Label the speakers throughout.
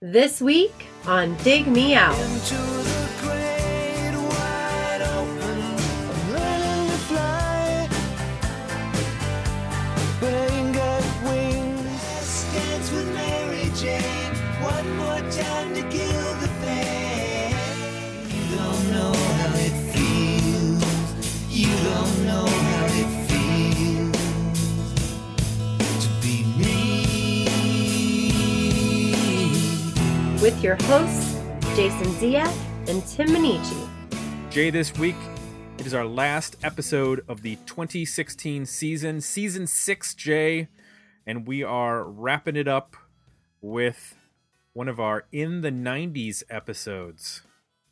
Speaker 1: This week on Dig Me Out.
Speaker 2: With
Speaker 1: your hosts, Jason Zia and Tim Minichi.
Speaker 3: Jay, this week it is our last episode of the 2016 season, season six, Jay, and we are wrapping it up with one of our in the 90s episodes.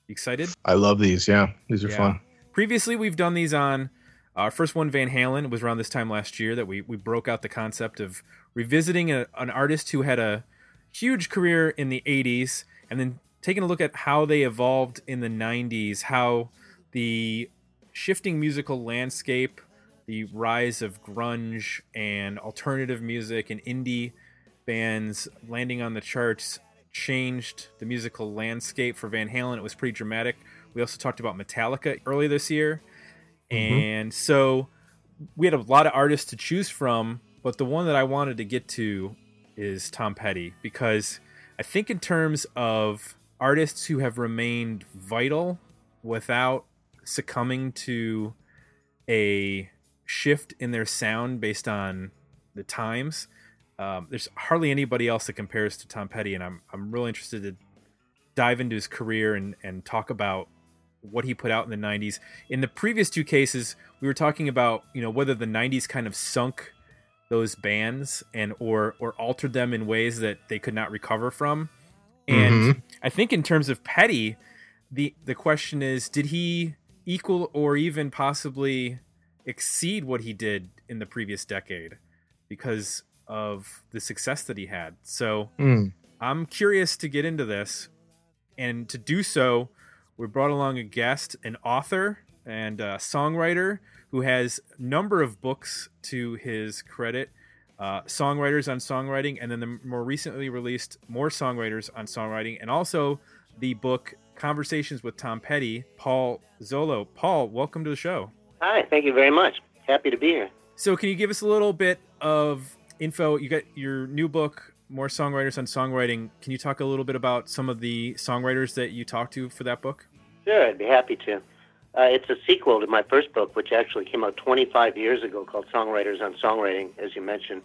Speaker 3: You excited?
Speaker 4: I love these. Yeah, these are
Speaker 3: Yeah.
Speaker 4: fun.
Speaker 3: Previously, we've done these on our first one, Van Halen, was around this time last year that we, we broke out the concept of revisiting a, an artist who had a huge career in the 80s and then taking a look at how they evolved in the 90s, how the shifting musical landscape, the rise of grunge and alternative music and indie bands landing on the charts changed the musical landscape for Van Halen. It was pretty dramatic. We also talked about Metallica earlier this year. Mm-hmm. And so we had a lot of artists to choose from, but the one that I wanted to get to is Tom Petty because I think in terms of artists who have remained vital without succumbing to a shift in their sound based on the times, um, there's hardly anybody else that compares to Tom Petty, and I'm I'm really interested to dive into his career and and talk about what he put out in the 90s. In the previous two cases, we were talking about you know whether the 90s kind of sunk those bands and or or altered them in ways that they could not recover from. And I think in terms of Petty, the the question is, did he equal or even possibly exceed what he did in the previous decade because of the success that he had? So
Speaker 4: Mm.
Speaker 3: I'm curious to get into this, and to do so, we brought along a guest, an author and a songwriter who has a number of books to his credit. Uh, songwriters on songwriting, and then the more recently released more songwriters on songwriting, and also the book Conversations with Tom Petty, Paul Zollo. Paul, welcome to the show.
Speaker 5: Hi, thank you very much. Happy to be here.
Speaker 3: So, can you give us a little bit of info? You got your new book, More Songwriters on Songwriting. Can you talk a little bit about some of the songwriters that you talked to for that book?
Speaker 5: Sure, I'd be happy to. Uh, it's a sequel to my first book, which actually came out 25 years ago, called Songwriters on Songwriting, as you mentioned.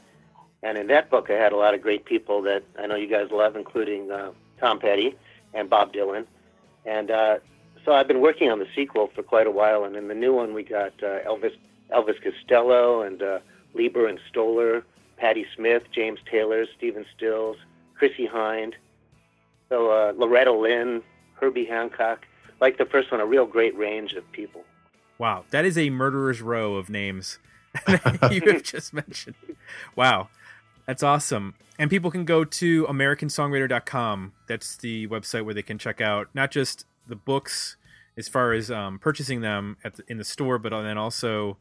Speaker 5: And in that book, I had a lot of great people that I know you guys love, including uh, Tom Petty and Bob Dylan. And uh, so I've been working on the sequel for quite a while. And in the new one, we got uh, Elvis Elvis Costello and uh, Leiber and Stoller, Patti Smith, James Taylor, Stephen Stills, Chrissie Hynde, so uh, Loretta Lynn, Herbie Hancock. Like the first one, a real great range of people.
Speaker 3: Wow, that is a murderer's row of names that you have just mentioned. Wow, that's awesome. And people can go to AmericanSongwriter.com. That's the website where they can check out not just the books as far as um, purchasing them at the, in the store, but then also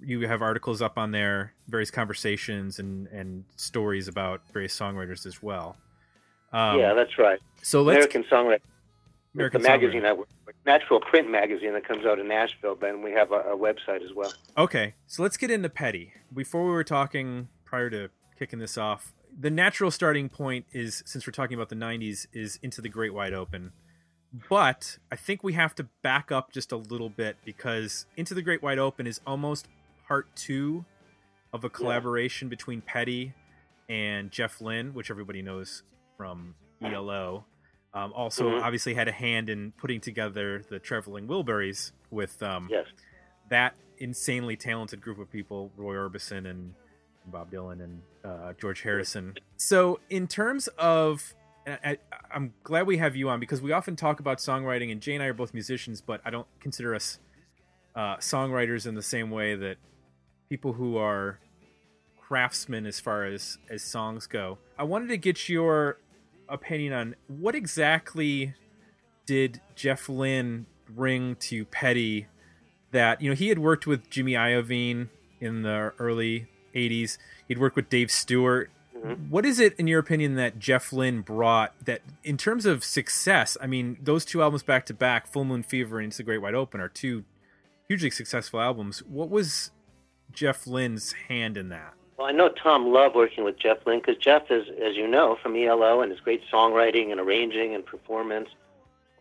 Speaker 3: you have articles up on there, various conversations and, and stories about various songwriters as well. Um,
Speaker 5: yeah, that's right.
Speaker 3: so let's
Speaker 5: American Songwriter.
Speaker 3: American
Speaker 5: the magazine
Speaker 3: Songwriter.
Speaker 5: that natural print magazine that comes out in Nashville. Then we have a, a website as well.
Speaker 3: Okay, so let's get into Petty. Before we were talking prior to kicking this off, the natural starting point is since we're talking about the 90s is into the great wide open. But I think we have to back up just a little bit because Into the Great Wide Open is almost part 2 of a collaboration between Petty and Jeff Lynne, which everybody knows from ELO. Um, also,
Speaker 5: Mhm.
Speaker 3: obviously, had a hand in putting together the Traveling Wilburys with um,
Speaker 5: Yes.
Speaker 3: that insanely talented group of people Roy Orbison and Bob Dylan and uh, George Harrison. So, in terms of, I, I, I'm glad we have you on because we often talk about songwriting, and Jay and I are both musicians, but I don't consider us uh, songwriters in the same way that people who are craftsmen as far as as songs go. I wanted to get your opinion on what exactly did Jeff Lynne bring to Petty that you know he had worked with Jimmy Iovine in the early 80s. He'd worked with Dave Stewart mm-hmm. What is it, in your opinion, that Jeff Lynne brought that, in terms of success? I mean, those two albums back to back, Full Moon Fever and It's the Great Wide Open, are two hugely successful albums. What was Jeff Lynne's hand in that?
Speaker 5: Well, I know Tom loved working with Jeff Lynne because Jeff is, as you know, from ELO and his great songwriting and arranging and performance,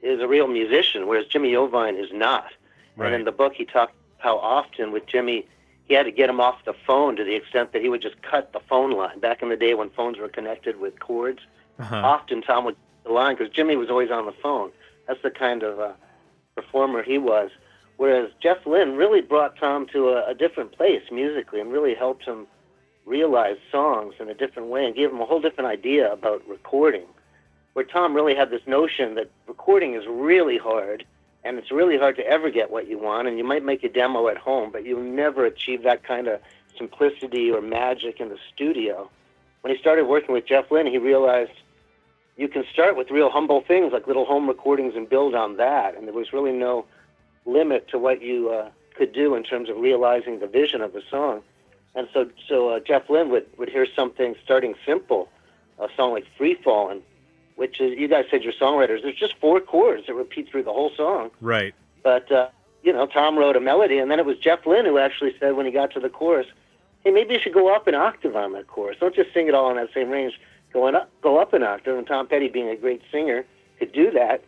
Speaker 5: is a real musician, whereas Jimmy Iovine is not. Right. And in the book, he talked how often with Jimmy, he had to get him off the phone to the extent that he would just cut the phone line. Back in the day when phones were connected with cords,
Speaker 3: Uh-huh.
Speaker 5: often Tom would the line because Jimmy was always on the phone. That's the kind of uh, performer he was. Whereas Jeff Lynne really brought Tom to a, a different place musically and really helped him realize songs in a different way and gave him a whole different idea about recording. Where Tom really had this notion that recording is really hard and it's really hard to ever get what you want and you might make a demo at home but you'll never achieve that kind of simplicity or magic in the studio. When he started working with Jeff Lynne, he realized you can start with real humble things like little home recordings and build on that and there was really no limit to what you uh, could do in terms of realizing the vision of the song. And so, so uh, Jeff Lynne would, would hear something starting simple, a song like Free Fallin', which is, you guys said you're songwriters, there's just four chords that repeat through the whole song.
Speaker 3: Right.
Speaker 5: But, uh, you know, Tom wrote a melody, and then it was Jeff Lynne who actually said when he got to the chorus, hey, maybe you should go up an octave on that chorus. Don't just sing it all in that same range. Go, up, go up an octave. And Tom Petty, being a great singer, could do that.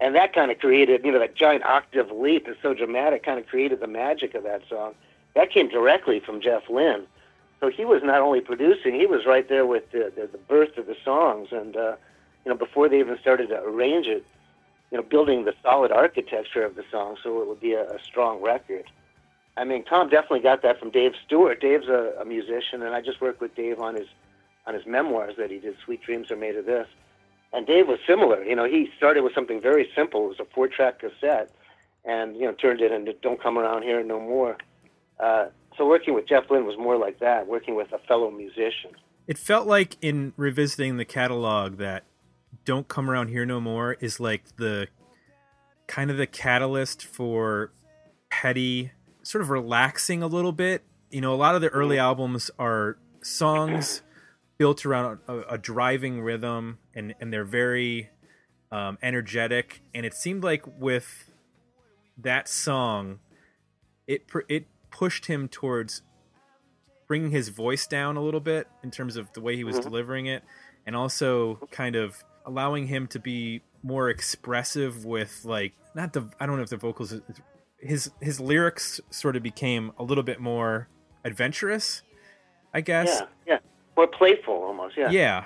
Speaker 5: And that kind of created, you know, that giant octave leap is so dramatic, kind of created the magic of that song. That came directly from Jeff Lynne. So he was not only producing, he was right there with the, the, the birth of the songs. And, uh, you know, before they even started to arrange it, you know, building the solid architecture of the song so it would be a, a strong record. I mean, Tom definitely got that from Dave Stewart. Dave's a, a musician, and I just worked with Dave on his on his memoirs that he did. Sweet Dreams Are Made of This. And Dave was similar. You know, he started with something very simple. It was a four-track cassette, and you know, turned it into "Don't Come Around Here No More." Uh, so working with Jeff Lynne was more like that, working with a fellow musician.
Speaker 3: It felt like in revisiting the catalog that "Don't Come Around Here No More" is like the kind of the catalyst for Petty sort of relaxing a little bit. You know, a lot of the early albums are songs built around a, a driving rhythm, and and they're very um, energetic. And it seemed like with that song, it it pushed him towards bringing his voice down a little bit in terms of the way he was
Speaker 5: Mhm.
Speaker 3: delivering it, and also kind of allowing him to be more expressive with like not the I don't know if the vocals his his lyrics sort of became a little bit more adventurous, I guess.
Speaker 5: Yeah, yeah, more playful almost. Yeah,
Speaker 3: Yeah.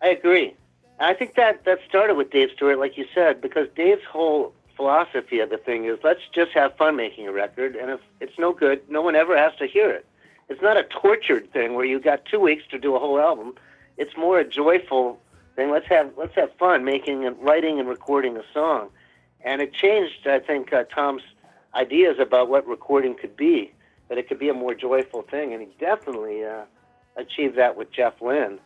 Speaker 5: I agree. I think that that started with Dave Stewart, like you said, because Dave's whole philosophy of the thing is let's just have fun making a record, and if it's no good, no one ever has to hear it. It's not a tortured thing where you got two weeks to do a whole album. It's more a joyful thing. Let's have let's have fun making and writing and recording a song, and it changed, I think, uh, Tom's ideas about what recording could be. That it could be a more joyful thing, and he definitely uh, achieved that with Jeff Lynne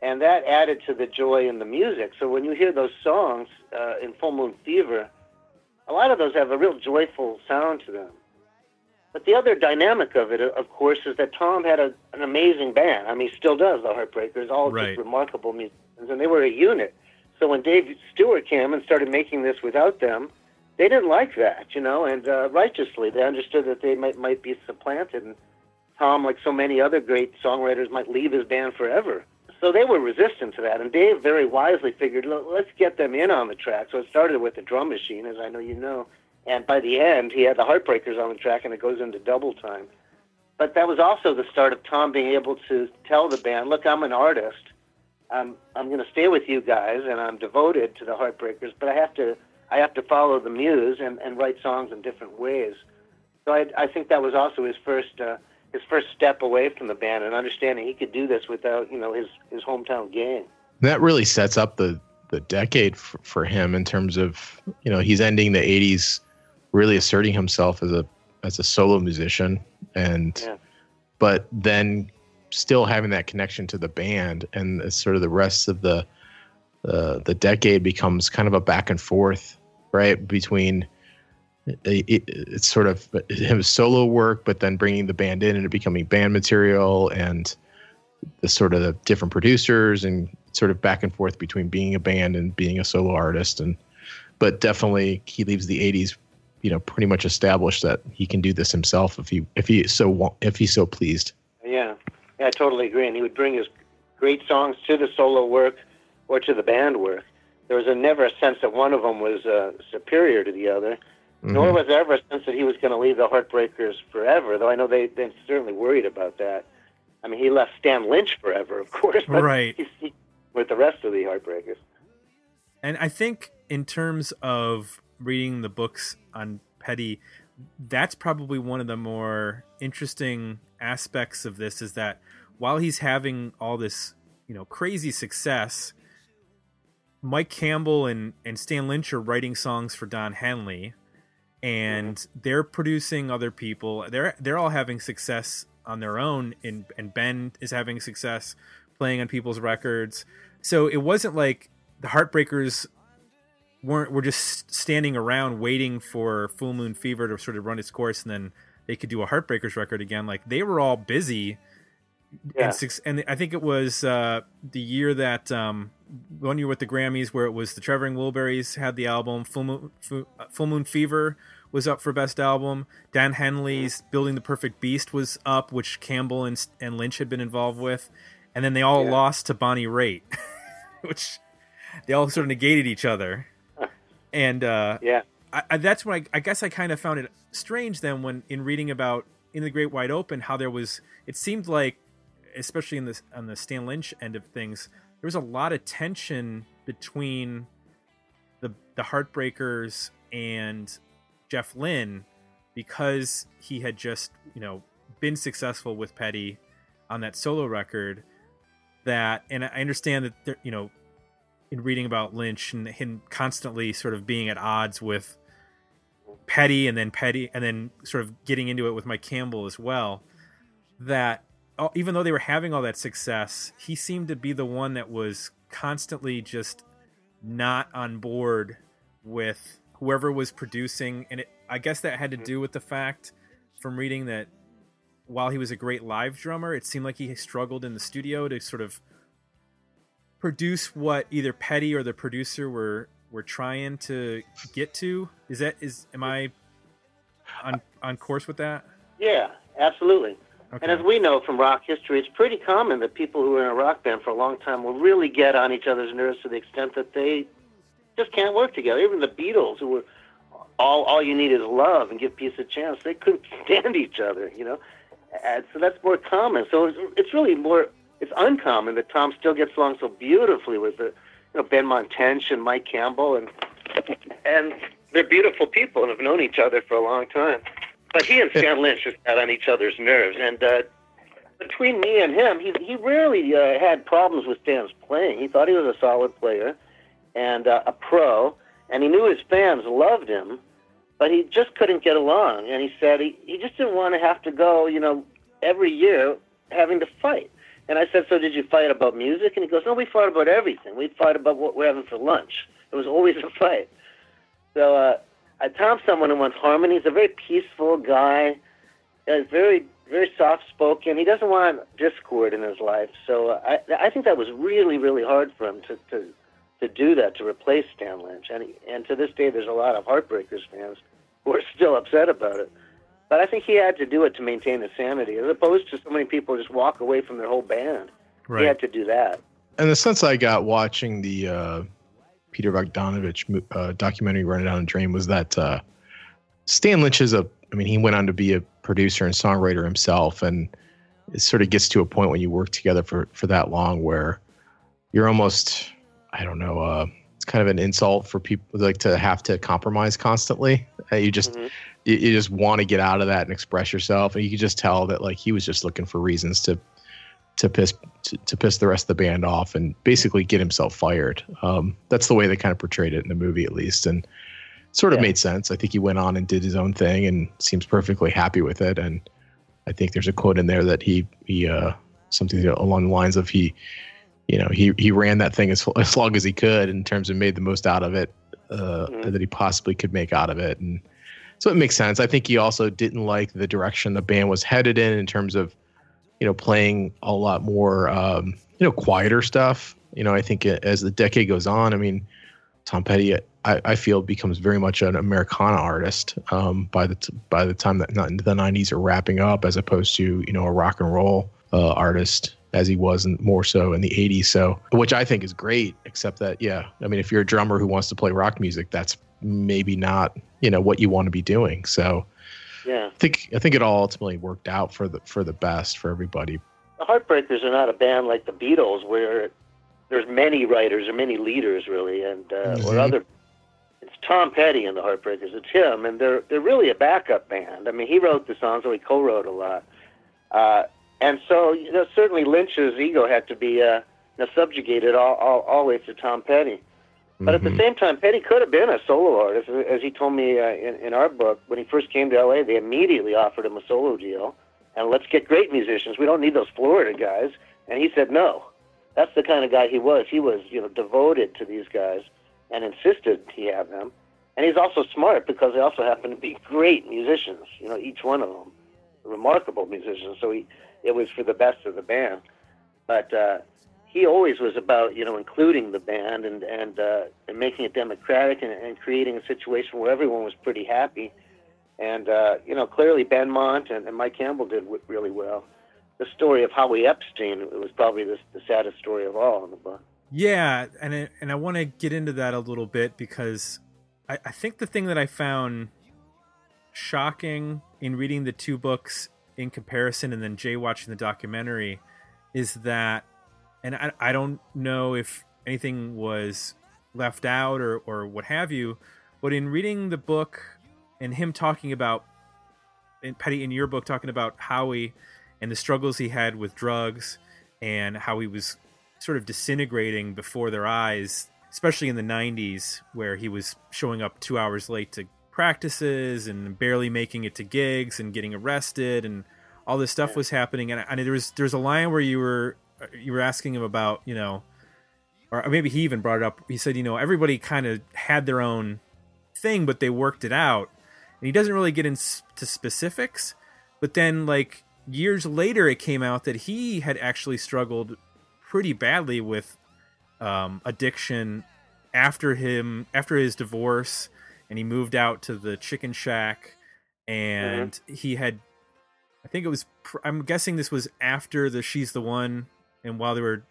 Speaker 5: and that added to the joy in the music. So when you hear those songs uh, in Full Moon Fever, a lot of those have a real joyful sound to them. But the other dynamic of it, of course, is that Tom had a, an amazing band. I mean, he still does, the Heartbreakers, all
Speaker 3: Right.
Speaker 5: just remarkable musicians, and they were a unit. So when Dave Stewart came and started making this without them, they didn't like that, you know, and uh, righteously, they understood that they might might be supplanted, and Tom, like so many other great songwriters, might leave his band forever. So they were resistant to that, and Dave very wisely figured, "Look, let's get them in on the track. So it started with the drum machine, as I know you know, and by the end, he had the Heartbreakers on the track, and it goes into double time. But that was also the start of Tom being able to tell the band, "Look, I'm an artist. I'm I'm going to stay with you guys, and I'm devoted to the Heartbreakers, but I have to I have to follow the muse and, and write songs in different ways." So I, I think that was also his first uh, his first step away from the band and understanding he could do this without you know his his hometown gang.
Speaker 4: that really sets up the the decade for, for him in terms of you know he's ending the 80s really asserting himself as a as a solo musician and
Speaker 5: Yeah.
Speaker 4: but then still having that connection to the band and sort of the rest of the uh, the decade becomes kind of a back and forth right between it, it, it's sort of his solo work but then bringing the band in and it becoming band material and the sort of the different producers and sort of back and forth between being a band and being a solo artist and but definitely he leaves the 80s you know pretty much established that he can do this himself if he if he so if he's so pleased
Speaker 5: Yeah, yeah, I totally agree. And he would bring his great songs to the solo work or to the band work. There was a, never a sense that one of them was uh, superior to the other, nor
Speaker 4: Mhm.
Speaker 5: was there ever a sense that he was going to leave the Heartbreakers forever. Though I know they they certainly worried about that. I mean, he left Stan Lynch forever, of course, but
Speaker 3: Right.
Speaker 5: He's, he, with the rest of the Heartbreakers.
Speaker 3: And I think in terms of reading the books on Petty, that's probably one of the more interesting aspects of this is that while he's having all this, you know, crazy success, Mike Campbell and, and Stan Lynch are writing songs for Don Henley and they're producing other people. They're they're all having success on their own and and Ben is having success playing on people's records. So it wasn't like the Heartbreakers weren't were just standing around waiting for Full Moon Fever to sort of run its course and then they could do a Heartbreakers record again. Like they were all busy.
Speaker 5: Yeah.
Speaker 3: And, six, and I think it was uh, the year that um, one year with the Grammys where it was the Traveling Wilburys had the album Full Moon, uh, Full Moon Fever was up for best album. Don Henley's Building the Perfect Beast was up, which Campbell and, and Lynch had been involved with, and then they all
Speaker 5: Yeah.
Speaker 3: lost to Bonnie Raitt, which they all sort of negated each other. And uh,
Speaker 5: Yeah.
Speaker 3: I, I, that's when I, I guess I kind of found it strange then when in reading about in the Great Wide Open how there was it seemed like especially in this on the Stan Lynch end of things there was a lot of tension between the the Heartbreakers and Jeff Lynne because he had just you know been successful with Petty on that solo record that and I understand that there, you know in reading about Lynch and him constantly sort of being at odds with Petty and then Petty and then sort of getting into it with Mike Campbell as well that even though they were having all that success he seemed to be the one that was constantly just not on board with whoever was producing and it, I guess that had to do with the fact from reading that while he was a great live drummer it seemed like he struggled in the studio to sort of produce what either Petty or the producer were were trying to get to. Is that is am I on on course with that?
Speaker 5: Yeah, absolutely.
Speaker 3: Okay.
Speaker 5: And as we know from rock history, it's pretty common that people who are in a rock band for a long time will really get on each other's nerves to the extent that they just can't work together. Even the Beatles, who were all all you need is love and give peace a chance, they couldn't stand each other. You know, and so that's more common. So it's, it's really more it's uncommon that Tom still gets along so beautifully with the you know Benmont Tench and Mike Campbell and and they're beautiful people and have known each other for a long time. But he and Stan Lynch just got on each other's nerves, and uh, between me and him, he he rarely uh, had problems with Stan's playing. He thought he was a solid player and uh, a pro, and he knew his fans loved him, but he just couldn't get along. And he said he he just didn't want to have to go, you know, every year having to fight. And I said, so did you fight about music? And he goes, no, we fought about everything. We fight about what we're having for lunch. It was always a fight. So uh, uh, Tom's someone who wants harmony. He's a very peaceful guy. Uh, very, very soft-spoken. He doesn't want discord in his life. So I, I think that was really, really hard for him to, to, to do that, to replace Stan Lynch. And, he, and to this day, there's a lot of Heartbreakers fans who are still upset about it. But I think he had to do it to maintain his sanity, as opposed to so many people just walk away from their whole band. He had to do that.
Speaker 4: and the sense I got watching the uh, Peter Bogdanovich uh, documentary "Runnin' Down a Dream was that uh, Stan Lynch is a. I mean, he went on to be a producer and songwriter himself, and it sort of gets to a point when you work together for for that long where you're almost. I don't know. Uh, it's kind of an insult for people like to have to compromise constantly. Uh, you just
Speaker 5: Mhm.
Speaker 4: you, you just want to get out of that and express yourself, and you could just tell that like he was just looking for reasons to to piss to, to piss the rest of the band off and basically get himself fired. Um, that's the way they kind of portrayed it in the movie, at least, and sort of
Speaker 5: Yeah.
Speaker 4: made sense. I think he went on and did his own thing and seems perfectly happy with it. And I think there's a quote in there that he he uh, something along the lines of he, you know, he he ran that thing as as long as he could in terms of made the most out of it uh,
Speaker 5: Mhm.
Speaker 4: that he possibly could make out of it, and so it makes sense. I think he also didn't like the direction the band was headed in in terms of you know, playing a lot more, um, you know, quieter stuff. You know, I think as the decade goes on, I mean, Tom Petty, I, I feel becomes very much an Americana artist um, by the t- by the time that the '90s are wrapping up, as opposed to you know a rock and roll uh, artist as he was in, more so in the 80s. So, which I think is great, except that yeah, I mean, if you're a drummer who wants to play rock music, that's maybe not you know what you want to be doing. So,
Speaker 5: Yeah.
Speaker 4: I think I think it all ultimately worked out for the for the best for everybody.
Speaker 5: The Heartbreakers are not a band like the Beatles, where there's many writers or many leaders, really, and uh,
Speaker 4: Mhm.
Speaker 5: or other. It's Tom Petty and the Heartbreakers. It's him, and they're they're really a backup band. I mean, he wrote the songs, or he co-wrote a lot, uh, and so you know, certainly Lynch's ego had to be uh, subjugated all, all the way to Tom Petty. But at the
Speaker 4: Mhm.
Speaker 5: same time, Petty could have been a solo artist, as he told me uh, in, in our book. When he first came to LA, they immediately offered him a solo deal, and let's get great musicians. We don't need those Florida guys. And he said no. That's the kind of guy he was. He was, you know, devoted to these guys, and insisted he have them. And he's also smart because they also happen to be great musicians. You know, each one of them, remarkable musicians. So he, it was for the best of the band. But uh, he always was about you know including the band and and, uh, and making it democratic and, and creating a situation where everyone was pretty happy. And uh, you know clearly Benmont and, and Mike Campbell did w- really well. The story of Howie Epstein was probably the, the saddest story of all in the book.
Speaker 3: Yeah, and I, and I want to get into that a little bit because I, I think the thing that I found shocking in reading the two books in comparison and then Jay watching the documentary is that, and I, I don't know if anything was left out or, or what have you, but in reading the book and him talking about, and Petty in your book talking about Howie and the struggles he had with drugs and how he was sort of disintegrating before their eyes, especially in the 90s, where he was showing up two hours late to practices and barely making it to gigs and getting arrested and all this stuff was happening. And, and there was there's a line where you were you were asking him about you know, or maybe he even brought it up. He said you know everybody kind of had their own thing, but they worked it out. And he doesn't really get into specifics, but then like years later, it came out that he had actually struggled pretty badly with um, addiction after him after his divorce, and he moved out to the chicken shack, and he had, I think it was, I'm guessing this was after the She's the One, and while they were,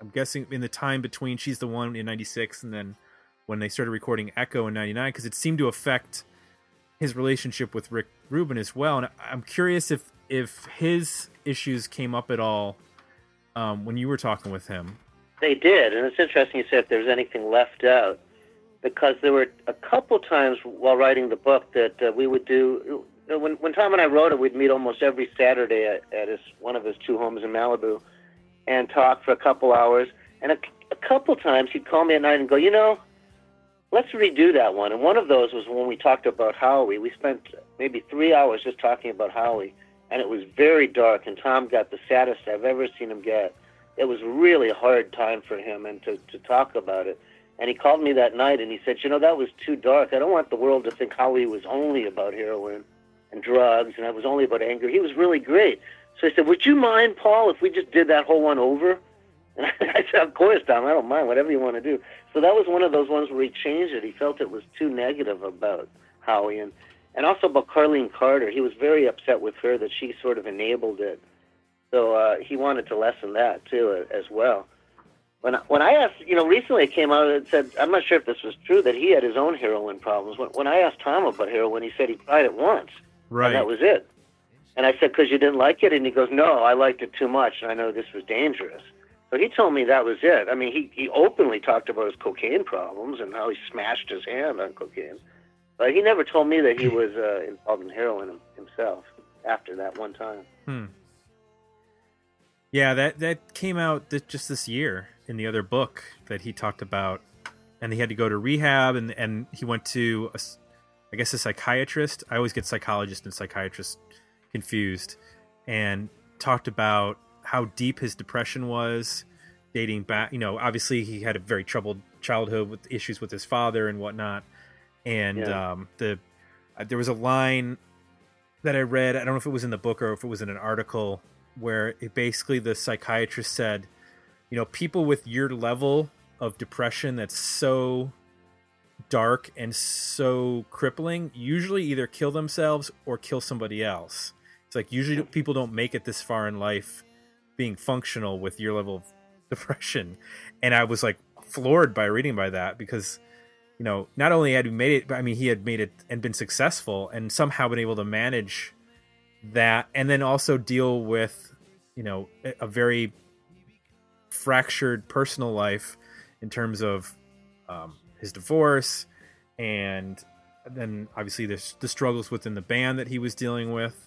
Speaker 3: I'm guessing in the time between She's the One in '96 and then when they started recording Echo in '99, because it seemed to affect his relationship with Rick Rubin as well. And I'm curious if if his issues came up at all um, when you were talking with him.
Speaker 5: They did, and it's interesting you said if there's anything left out, because there were a couple times while writing the book that uh, we would do. When when Tom and I wrote it, we'd meet almost every Saturday at, at his one of his two homes in Malibu, and talk for a couple hours. And a, a couple times he'd call me at night and go, you know, let's redo that one. And one of those was when we talked about Howie. We spent maybe three hours just talking about Howie, and it was very dark. And Tom got the saddest I've ever seen him get. It was really a hard time for him, and to to talk about it. And he called me that night and he said, you know, that was too dark. I don't want the world to think Howie was only about heroin and drugs, and I was only about anger. He was really great. So I said, would you mind, Paul, if we just did that whole one over? And I said, of course, Tom, I don't mind, whatever you want to do. So that was one of those ones where he changed it. He felt it was too negative about Howie. And, and also about Carlene Carter. He was very upset with her that she sort of enabled it. So uh, he wanted to lessen that, too, as well. When, I- when I asked, you know, recently it came out and said, I'm not sure if this was true, that he had his own heroin problems. When, when I asked Tom about heroin, he said he tried it once. And that was it. And I said, because you didn't like it? And he goes, no, I liked it too much, and I know this was dangerous. So he told me that was it. I mean, he, he openly talked about his cocaine problems and how he smashed his hand on cocaine. But he never told me that he was uh, involved in heroin himself after that one time.
Speaker 3: Hmm. Yeah, that that came out th- just this year in the other book that he talked about, and he had to go to rehab, and and he went to, a I guess, a psychiatrist. I always get psychologist and psychiatrist confused, and talked about how deep his depression was, dating back. You know, obviously he had a very troubled childhood with issues with his father and whatnot, and
Speaker 5: Yeah.
Speaker 3: um, the uh, there was a line that I read. I don't know if it was in the book or if it was in an article where it basically the psychiatrist said, you know, people with your level of depression that's so dark and so crippling usually either kill themselves or kill somebody else. It's like usually people don't make it this far in life being functional with your level of depression. And I was like floored by reading by that because you know, not only had he made it, but I mean, he had made it and been successful and somehow been able to manage that and then also deal with, you know, a- very fractured personal life in terms of um, his divorce and then obviously there's the struggles within the band that he was dealing with.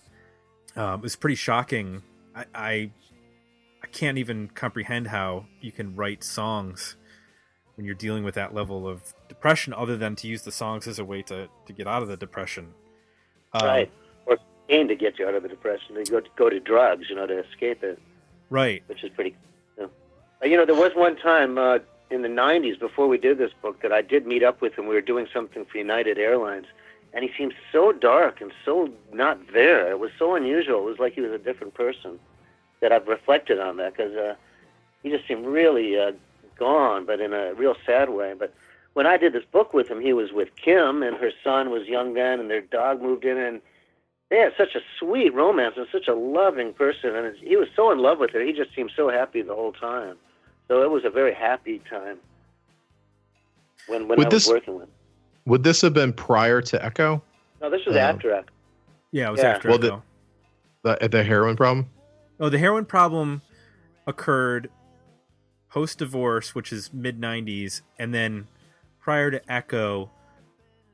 Speaker 3: Um, it was pretty shocking. I, I I can't even comprehend how you can write songs when you're dealing with that level of depression, other than to use the songs as a way to to get out of the depression. Um,
Speaker 5: right. Or pain to get you out of the depression. To go to, go to drugs, you know, to escape it,
Speaker 3: Right.
Speaker 5: which is pretty. You know, Uh, you know there was one time uh, in the '90s before we did this book that I did meet up with him. We were doing something for United Airlines, and he seemed so dark and so not there. It was so unusual. It was like he was a different person. That I've reflected on that because uh, he just seemed really uh, gone, but in a real sad way. But when I did this book with him, he was with Kim, and her son was young then, and their dog moved in, and they had such a sweet romance and such a loving person, and he was so in love with her. He just seemed so happy the whole time. So it was a very happy time when when I was
Speaker 4: this-
Speaker 5: working with. him.
Speaker 4: Would this have been prior to Echo?
Speaker 5: No, this was
Speaker 4: Um,
Speaker 5: after Echo.
Speaker 3: Yeah, it was
Speaker 5: Yeah.
Speaker 3: after
Speaker 4: Well, the-
Speaker 3: Echo.
Speaker 4: The, the heroin problem?
Speaker 3: Oh, the heroin problem occurred post divorce, which is mid '90s, and then prior to Echo,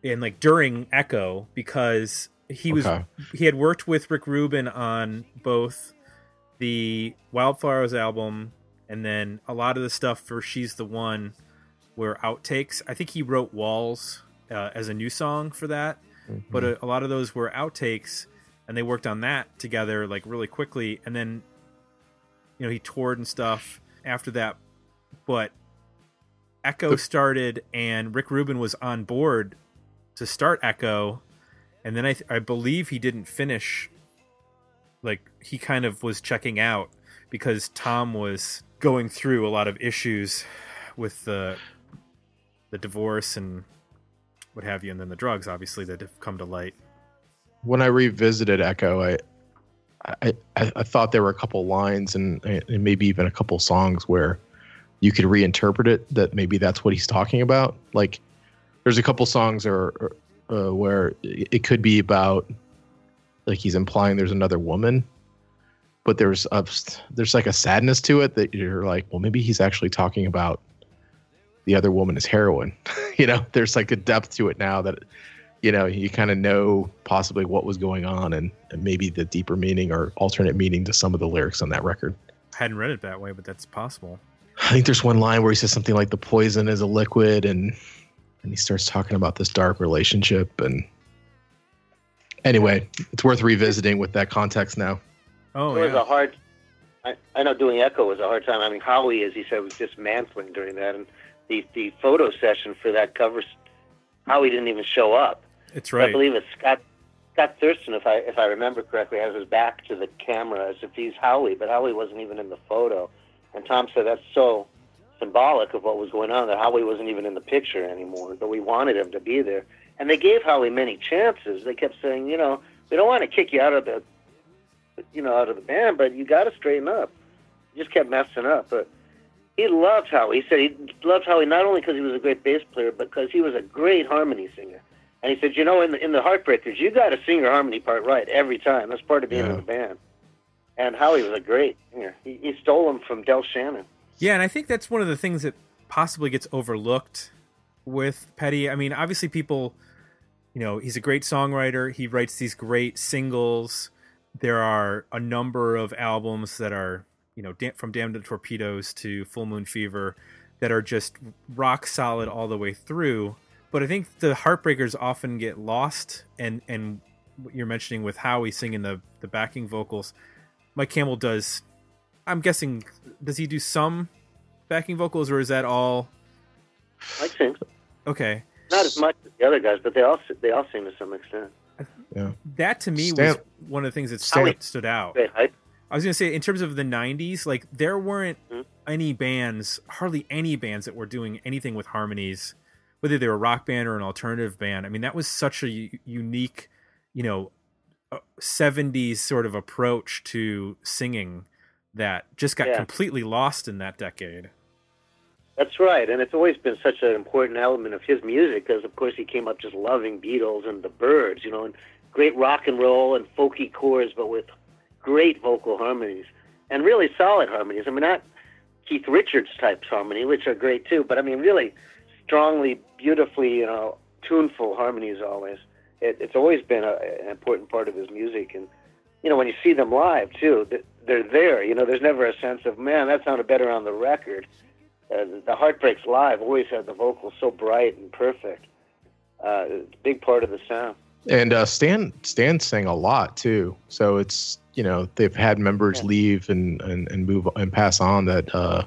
Speaker 3: and like during Echo, because he was
Speaker 4: Okay.
Speaker 3: he had worked with Rick Rubin on both the Wildflowers album and then a lot of the stuff for She's the One were outtakes. I think he wrote Walls uh, as a new song for that, but a, a lot of those were outtakes and they worked on that together like really quickly. And then you know he toured and stuff after that. But echo started and rick rubin was on board to start echo. And then i th- i believe he didn't finish like he kind of was checking out because tom was going through a lot of issues with the the divorce and what have you and then the drugs obviously that have come to light
Speaker 4: when I revisited Echo, I, I, I, thought there were a couple lines and, and maybe even a couple songs where you could reinterpret it that maybe that's what he's talking about. Like, there's a couple songs or uh, where it could be about like he's implying there's another woman, but there's a, there's like a sadness to it that you're like, well, maybe he's actually talking about the other woman is heroin. you know, there's like a depth to it now that you know you kind of know possibly what was going on and, and maybe the deeper meaning or alternate meaning to some of the lyrics on that record
Speaker 3: I hadn't read it that way but that's possible
Speaker 4: i think there's one line where he says something like the poison is a liquid and and he starts talking about this dark relationship and anyway it's worth revisiting with that context now
Speaker 3: oh
Speaker 5: it was
Speaker 3: yeah
Speaker 5: a hard. I, I know doing Echo was a hard time. I mean, Howie, as he said, was dismantling during that, and the the photo session for that cover, Howie didn't even show up.
Speaker 3: it's right.
Speaker 5: I believe it's Scott Scott Thurston, if I if I remember correctly, has his back to the camera as if he's Howie, but Howie wasn't even in the photo. And Tom said that's so symbolic of what was going on that Howie wasn't even in the picture anymore, but we wanted him to be there. And they gave Howie many chances. They kept saying, you know, we don't want to kick you out of the, you know, out of the band, but you got to straighten up. You just kept messing up. But he loved Howie. He said he loved Howie not only because he was a great bass player, but because he was a great harmony singer. And he said, you know, in the in the Heartbreakers, you got to sing your harmony part right every time. That's part of being
Speaker 4: Yeah.
Speaker 5: in the band. And Howie was a great singer. He, he stole him from Del Shannon.
Speaker 3: Yeah, and I think that's one of the things that possibly gets overlooked with Petty. I mean, obviously, people, you know, he's a great songwriter. He writes these great singles. There are a number of albums that are, you know, Dam- from Damn the Torpedoes to Full Moon Fever that are just rock solid all the way through. But I think the Heartbreakers often get lost, and and what you're mentioning with Howie singing the the backing vocals, Mike Campbell does. I'm guessing does he do some backing vocals or is that all
Speaker 5: I sing.
Speaker 3: okay?
Speaker 5: Not as much as the other guys, but they all they all sing to some extent. Yeah.
Speaker 3: That to me
Speaker 4: Stan-
Speaker 3: was one of the things that
Speaker 5: Stan-
Speaker 3: stood, stood out.
Speaker 5: Great hype.
Speaker 3: I was gonna say in terms of the '90s, like there weren't
Speaker 5: Mhm.
Speaker 3: any bands, hardly any bands that were doing anything with harmonies, whether they were a rock band or an alternative band. I mean, that was such a unique, you know, uh, '70s sort of approach to singing that just got
Speaker 5: Yeah.
Speaker 3: completely lost in that decade.
Speaker 5: That's right, and it's always been such an important element of his music because, of course, he came up just loving Beatles and the Byrds, you know, and great rock and roll and folky chords, but with great vocal harmonies and really solid harmonies. I mean, not Keith Richards types harmony, which are great too, but I mean, really strongly, beautifully, you know, tuneful harmonies always. It, it's always been a, an important part of his music, and you know, when you see them live too, they're there. You know, there's never a sense of man that sounded better on the record. Uh, the Heartbreaks live always had the vocals so bright and perfect. Uh, big part of the sound.
Speaker 4: And uh, Stan Stan sang a lot too. So it's you know they've had members
Speaker 5: Yeah.
Speaker 4: leave and, and and move and pass on that uh,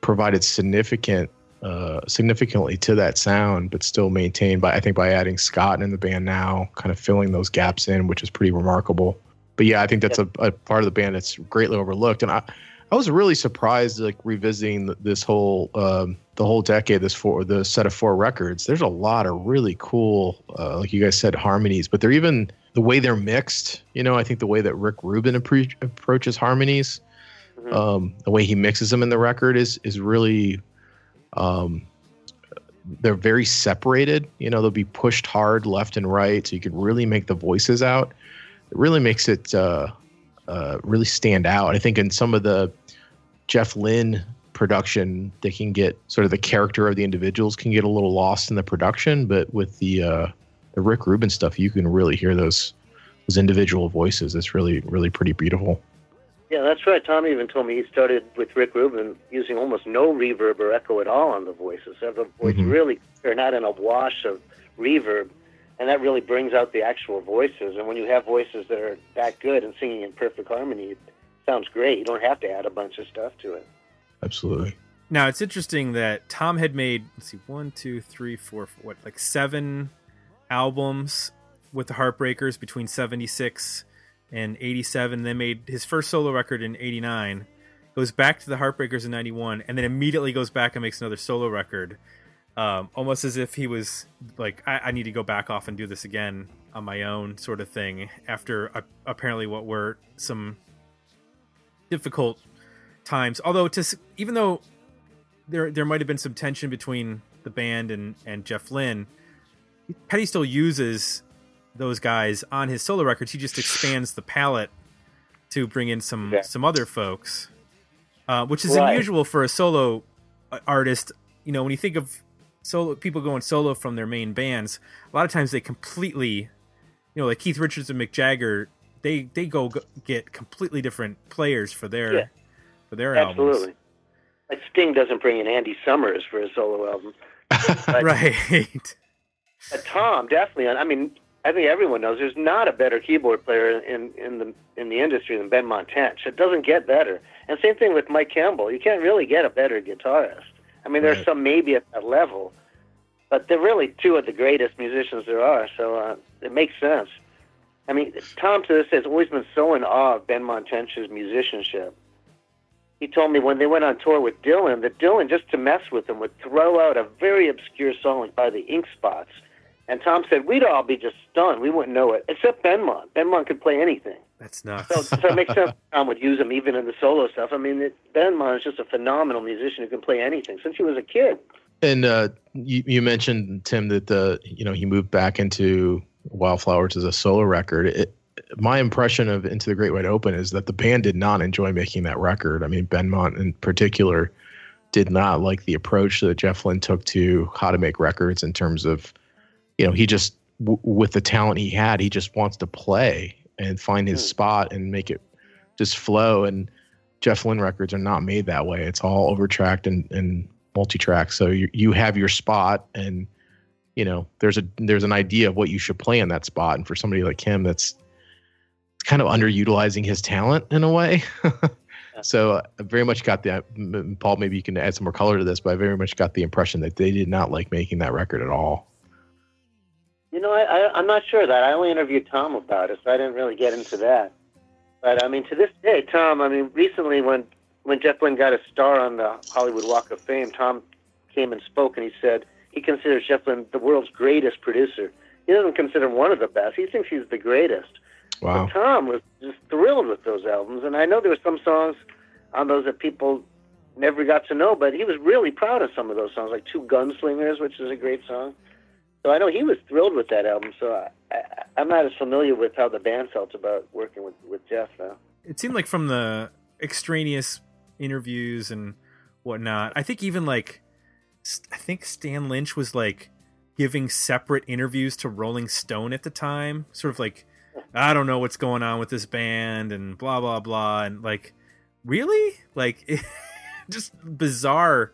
Speaker 4: provided significant uh, significantly to that sound, but still maintained by I think by adding Scott in the band now, kind of filling those gaps in, which is pretty remarkable. But yeah, I think that's a, a part of the band that's greatly overlooked, and I I was really surprised like revisiting this whole um, the whole decade, this four the set of four records. There's a lot of really cool, uh, like you guys said, harmonies, but they're even the way they're mixed. You know, I think the way that Rick Rubin appre- approaches harmonies,
Speaker 5: Mhm.
Speaker 4: um, the way he mixes them in the record is is really. Um, they're very separated. You know, they'll be pushed hard left and right, so you can really make the voices out. It really makes it uh, uh, really stand out. I think in some of the Jeff Lynne production, they can get sort of the character of the individuals can get a little lost in the production, but with the uh, the Rick Rubin stuff, you can really hear those those individual voices. It's really really pretty beautiful.
Speaker 5: Yeah, that's right. Tom even told me he started with Rick Rubin using almost no reverb or echo at all on the voices. Have the voice
Speaker 4: Mhm.
Speaker 5: really clear, not in a wash of reverb, and that really brings out the actual voices. And when you have voices that are that good and singing in perfect harmony, it sounds great. You don't have to add a bunch of stuff to it.
Speaker 4: Absolutely.
Speaker 3: Now it's interesting that Tom had made let's see one, two, three, four, four what like seven albums with the Heartbreakers between seventy six and eighty seven. Then made his first solo record in eighty nine. Goes back to the Heartbreakers in ninety one, and then immediately goes back and makes another solo record. Um, almost as if he was like, I, I need to go back off and do this again on my own, sort of thing. After uh, apparently what were some difficult times. Although to even though there there might have been some tension between the band and and Jeff Lynne, Petty still uses those guys on his solo records. He just expands the palette to bring in some
Speaker 5: Yeah.
Speaker 3: some other folks, uh, which is
Speaker 5: Right.
Speaker 3: unusual for a solo uh, artist. You know, when you think of solo people going solo from their main bands, a lot of times they completely, you know, like Keith Richards and Mick Jagger, they they go get completely different players for their
Speaker 5: Yeah.
Speaker 3: for their albums.
Speaker 5: Absolutely. Like Sting doesn't bring in Andy Summers for his solo album. But,
Speaker 3: Right.
Speaker 5: but Tom definitely. I mean, I think everyone knows there's not a better keyboard player in in the in the industry than Benmont Tench. It doesn't get better. And same thing with Mike Campbell. You can't really get a better guitarist. I mean, there's
Speaker 4: Right.
Speaker 5: some maybe at that level, but they're really two of the greatest musicians there are. So uh, it makes sense. I mean, Tom to this day has always been so in awe of Benmont Tench's musicianship. He told me when they went on tour with Dylan that Dylan, just to mess with him, would throw out a very obscure song like by the Ink Spots. And Tom said, we'd all be just stunned. We wouldn't know it, except Benmont. Benmont could play anything.
Speaker 3: That's nuts.
Speaker 5: So, so it makes sense Tom would use him even in the solo stuff. I mean, it, Benmont is just a phenomenal musician who can play anything since he was a kid.
Speaker 4: And uh, you, you mentioned Tim that the you know he moved back into Wildflowers as a solo record. It, my impression of Into the Great Wide Open is that the band did not enjoy making that record. I mean, Benmont in particular did not like the approach that Jeff Lynne took to how to make records in terms of, you know, he just w- with the talent he had, he just wants to play and find his
Speaker 5: Hmm.
Speaker 4: spot and make it just flow. And Jeff Lynne records are not made that way. It's all overtracked and, and multi-track. So you you have your spot and you know there's a there's an idea of what you should play in that spot. And for somebody like him, that's kind of underutilizing his talent in a way. so uh, I very much got the Paul. Maybe you can add some more color to this, but I very much got the impression that they did not like making that record at all.
Speaker 5: You know, I, I, I'm not sure that. I only interviewed Tom about it, so I didn't really get into that. But I mean, to this day, Tom. I mean, recently when when Jeff Lynne got a star on the Hollywood Walk of Fame, Tom came and spoke, and he said he considers Jeff Lynne the world's greatest producer. He doesn't consider him one of the best. He thinks he's the greatest.
Speaker 4: Wow.
Speaker 5: But Tom was just thrilled with those albums, and I know there were some songs on those that people never got to know, but he was really proud of some of those songs, like Two Gunslingers, which is a great song. So I know he was thrilled with that album. So I, I, I'm not as familiar with how the band felt about working with, with Jeff now.
Speaker 3: it seemed like from the extraneous interviews and whatnot i think even like I think stan lynch was like giving separate interviews to rolling stone at the time sort of like i don't know what's going on with this band and blah blah blah and like really like just bizarre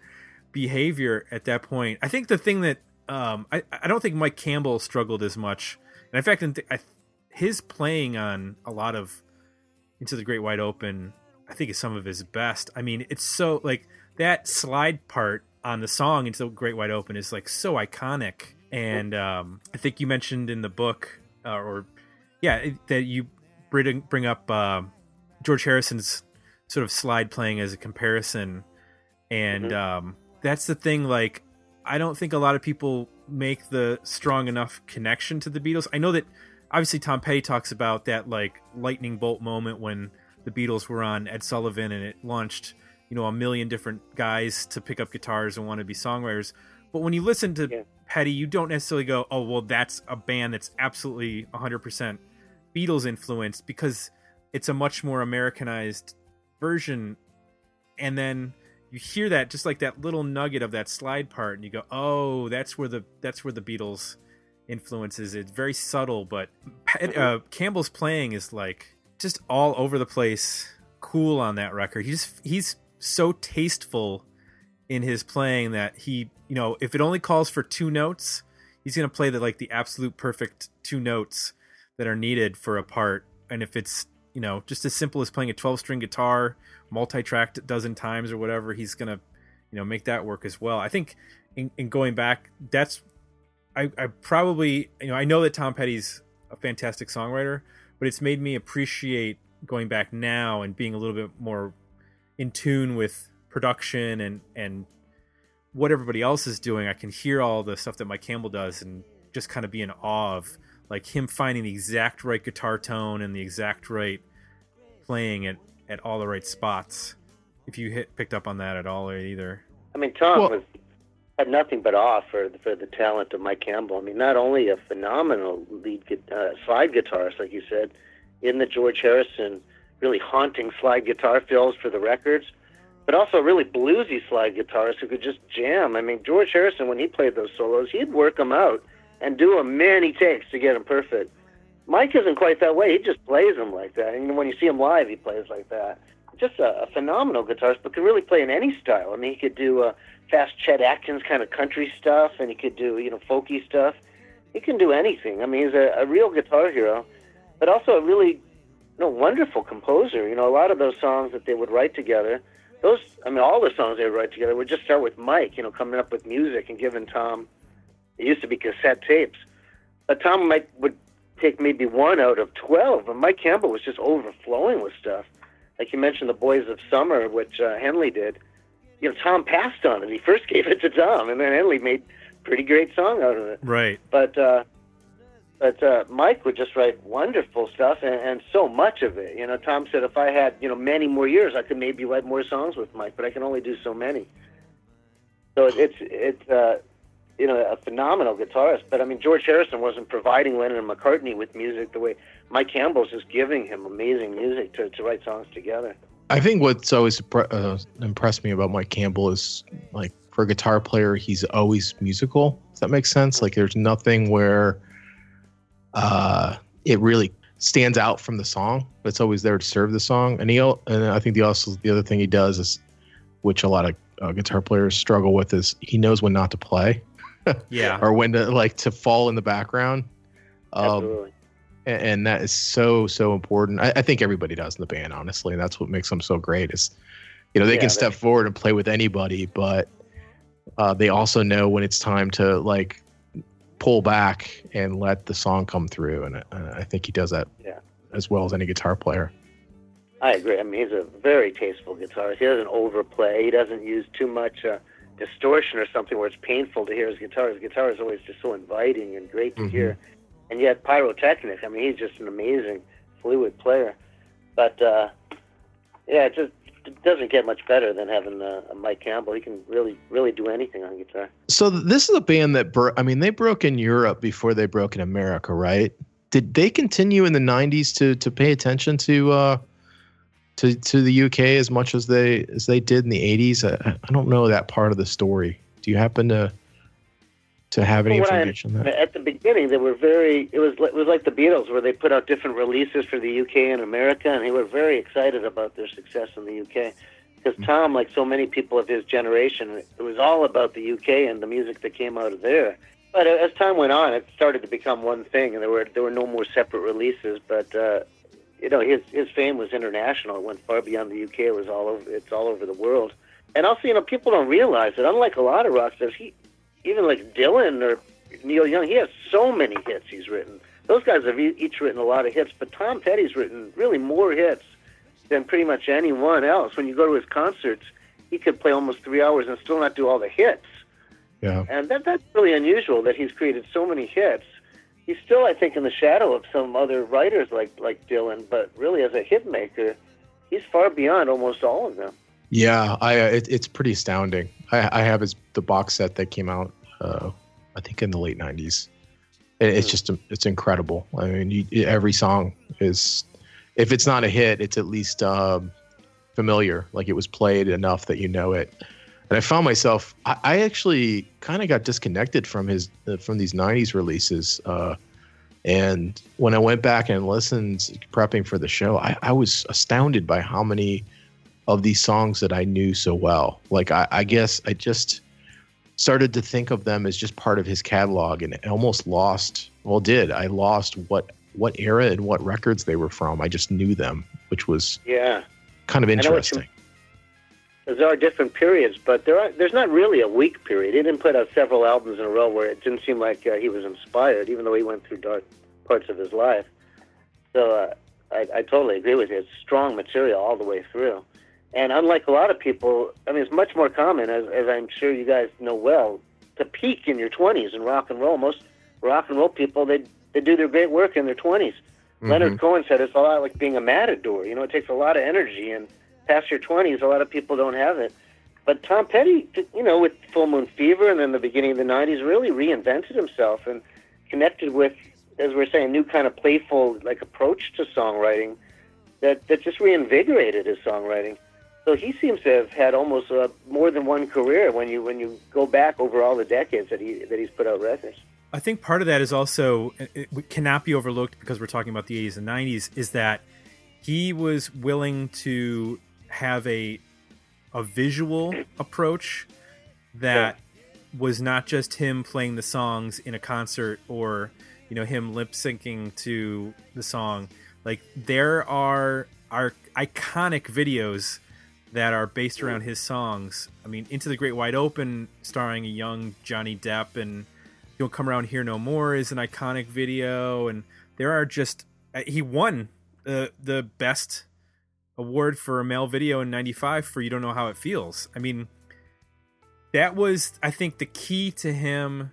Speaker 3: behavior at that point i think the thing that um i i don't think mike campbell struggled as much. And in fact I his playing on a lot of into the great wide open i think is some of his best. I mean it's so like that slide part on the song into the great wide open is like so iconic. And um i think you mentioned in the book uh, or yeah it- that you bring bring up uh, george harrison's sort of slide playing as a comparison. And um that's the thing like i don't think a lot of people make the strong enough connection to the beatles i know that obviously Tom Petty talks about that like lightning bolt moment when the Beatles were on Ed Sullivan and it launched, you know, a million different guys to pick up guitars and want to be songwriters. But when you listen to
Speaker 5: Yeah.
Speaker 3: Petty, you don't necessarily go, "Oh, well, that's a band that's absolutely 100% Beatles influenced" because it's a much more Americanized version. And then you hear that just like that little nugget of that slide part and you go, "Oh, that's where the that's where the Beatles influences. It's very subtle, but uh, Campbell's playing is like just all over the place, cool on that record. He's he's so tasteful in his playing that he, you know, if it only calls for two notes, he's gonna play the like the absolute perfect two notes that are needed for a part. And if it's you know just as simple as playing a 12 string guitar, multi-tracked a dozen times or whatever, he's gonna you know make that work as well. I think in, in going back, that's I, I probably you know I know that Tom Petty's a fantastic songwriter, but it's made me appreciate going back now and being a little bit more in tune with production and and what everybody else is doing. I can hear all the stuff that Mike Campbell does and just kind of be in awe of like him finding the exact right guitar tone and the exact right playing it at all the right spots. If you hit picked up on that at all or either.
Speaker 5: I mean, Tom
Speaker 4: Well-
Speaker 5: was had nothing but awe for for the talent of Mike Campbell. I mean, not only a phenomenal lead uh, slide guitarist, like you said, in the George Harrison really haunting slide guitar fills for the records, but also a really bluesy slide guitarist who could just jam. I mean, George Harrison when he played those solos, he'd work them out and do them many takes to get them perfect. Mike isn't quite that way. He just plays them like that. And when you see him live, he plays like that. Just a, a phenomenal guitarist, but could really play in any style. I mean, he could do uh, fast Chet Atkins kind of country stuff, and he could do you know folky stuff. He can do anything. I mean, he's a, a real guitar hero, but also a really you know wonderful composer. You know, a lot of those songs that they would write together, those I mean, all the songs they would write together would just start with Mike. You know, coming up with music and giving Tom. It used to be cassette tapes, but Tom might would take maybe one out of twelve, and Mike Campbell was just overflowing with stuff. Like you mentioned, the Boys of Summer, which uh, Henley did. You know, Tom passed on it. He first gave it to Tom, and then Henley made a pretty great song out of it.
Speaker 3: Right.
Speaker 5: But uh, but uh, Mike would just write wonderful stuff, and, and so much of it. You know, Tom said if I had you know many more years, I could maybe write more songs with Mike, but I can only do so many. So it's it's uh, you know a phenomenal guitarist. But I mean, George Harrison wasn't providing Lennon and McCartney with music the way Mike Campbell's just giving him amazing music to, to write songs together.
Speaker 4: I think what's always uh, impressed me about Mike Campbell is like for a guitar player, he's always musical. Does that make sense? Like there's nothing where uh, it really stands out from the song. But it's always there to serve the song. And he and I think the also the other thing he does is, which a lot of uh, guitar players struggle with, is he knows when not to play
Speaker 3: Yeah.
Speaker 4: or when to like to fall in the background. Um,
Speaker 5: Absolutely.
Speaker 4: and, and that is so so important. I, I think everybody does in the band, honestly, and that's what makes them so great. Is you know they
Speaker 5: Yeah,
Speaker 4: can
Speaker 5: they-
Speaker 4: step forward and play with anybody, but uh, they also know when it's time to like pull back and let the song come through. And uh, I think he does that
Speaker 5: Yeah.
Speaker 4: as well as any guitar player.
Speaker 5: I agree. I mean, he's a very tasteful guitarist. He doesn't overplay. He doesn't use too much uh, distortion or something where it's painful to hear his guitar. His guitar is always just so inviting and great to
Speaker 4: Mhm.
Speaker 5: hear. And yet, pyrotechnic. I mean, he's just an amazing fluid player. But uh, yeah, it just it doesn't get much better than having uh, a Mike Campbell. He can really, really do anything on guitar.
Speaker 4: So this is a band that bro- I mean they broke in Europe before they broke in America, right? Did they continue in the '90s to to pay attention to uh, to to the UK as much as they as they did in the '80s? I, I don't know that part of the story. Do you happen to to have any
Speaker 5: Well, I-
Speaker 4: information on that?
Speaker 5: At the beginning, they were very. It was it was like the Beatles, where they put out different releases for the UK and America, and they were very excited about their success in the UK. Because Tom, like so many people of his generation, it was all about the UK and the music that came out of there. But as time went on, it started to become one thing, and there were there were no more separate releases. But uh, you know, his his fame was international. It went far beyond the UK. It was all over. It's all over the world. And also, you know, people don't realize that unlike a lot of rock stars, he even like Dylan or Neil Young, he has so many hits he's written. Those guys have each written a lot of hits, but Tom Petty's written really more hits than pretty much anyone else. When you go to his concerts, he could play almost three hours and still not do all the hits.
Speaker 4: Yeah.
Speaker 5: And that that's really unusual that he's created so many hits. He's still, I think, in the shadow of some other writers like like Dylan, but really as a hit maker, he's far beyond almost all of them.
Speaker 4: Yeah, I uh, it, it's pretty astounding. I, I have his the box set that came out, uh, I think in the late '90s. It, it's just it's incredible. I mean, you, every song is, if it's not a hit, it's at least um, familiar. Like it was played enough that you know it. And I found myself, I, I actually kind of got disconnected from his uh, from these '90s releases. Uh, and when I went back and listened, prepping for the show, I, I was astounded by how many of these songs that I knew so well. Like I, I guess I just started to think of them as just part of his catalog and almost lost well did. I lost what what era and what records they were from. I just knew them, which was
Speaker 5: Yeah.
Speaker 4: kind of
Speaker 5: know what you-
Speaker 4: interesting.
Speaker 5: There are different periods, but there are there's not really a weak period. He didn't put out several albums in a row where it didn't seem like uh, he was inspired, even though he went through dark parts of his life. So uh, I, I totally agree with you. It's strong material all the way through. And unlike a lot of people, I mean, it's much more common, as, as I'm sure you guys know well, to peak in your 20s in rock and roll. Most rock and roll people, they they do their great work in their 20s. Leonard Cohen said it's a lot like being a matador. You know, it takes a lot of energy, and past your 20s, a lot of people don't have it. But Tom Petty, you know, with Full Moon Fever and then the beginning of the 90s, really reinvented himself and connected with, as we're saying, a new kind of playful like approach to songwriting that, that just reinvigorated his songwriting. So he seems to have had almost uh, more than one career when you when you go back over all the decades that he that he's put out records.
Speaker 3: I think part of that is also it cannot be overlooked because we're talking about the 80s and 90s is that he was willing to have a a visual approach that was not just him playing the songs in a concert or you know him lip syncing to the song. Like there are are iconic videos that are based around his songs. I mean into the great wide open starring a young johnny depp and you'll come around here no more is an iconic video. And there are just uh, he won the the best award for a male video in 95 for you don't know how it feels. I mean that was i think the key to him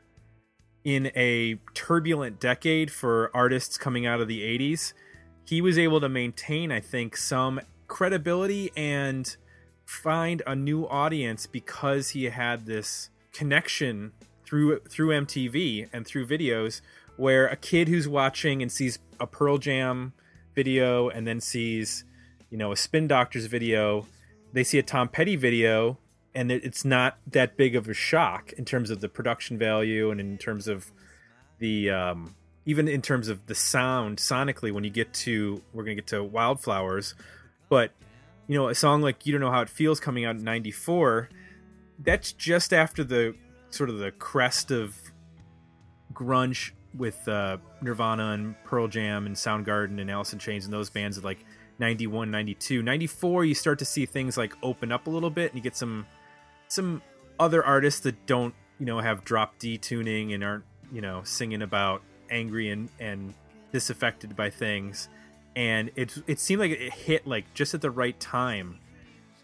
Speaker 3: in a turbulent decade for artists coming out of the 80s he was able to maintain i think some credibility and find a new audience because he had this connection through through MTV and through videos where a kid who's watching and sees a Pearl Jam video and then sees you know a Spin Doctors video they see a Tom Petty video and it's not that big of a shock in terms of the production value and in terms of the um, even in terms of the sound sonically when you get to we're gonna get to wildflowers. But you know a song like you don't know how it feels coming out in 94 that's just after the sort of the crest of grunge with uh, nirvana and pearl jam and soundgarden and alice in chains and those bands of like 91 92 94 you start to see things like open up a little bit and you get some some other artists that don't you know have drop d tuning and aren't you know singing about angry and and disaffected by things and it it seemed like it hit like just at the right time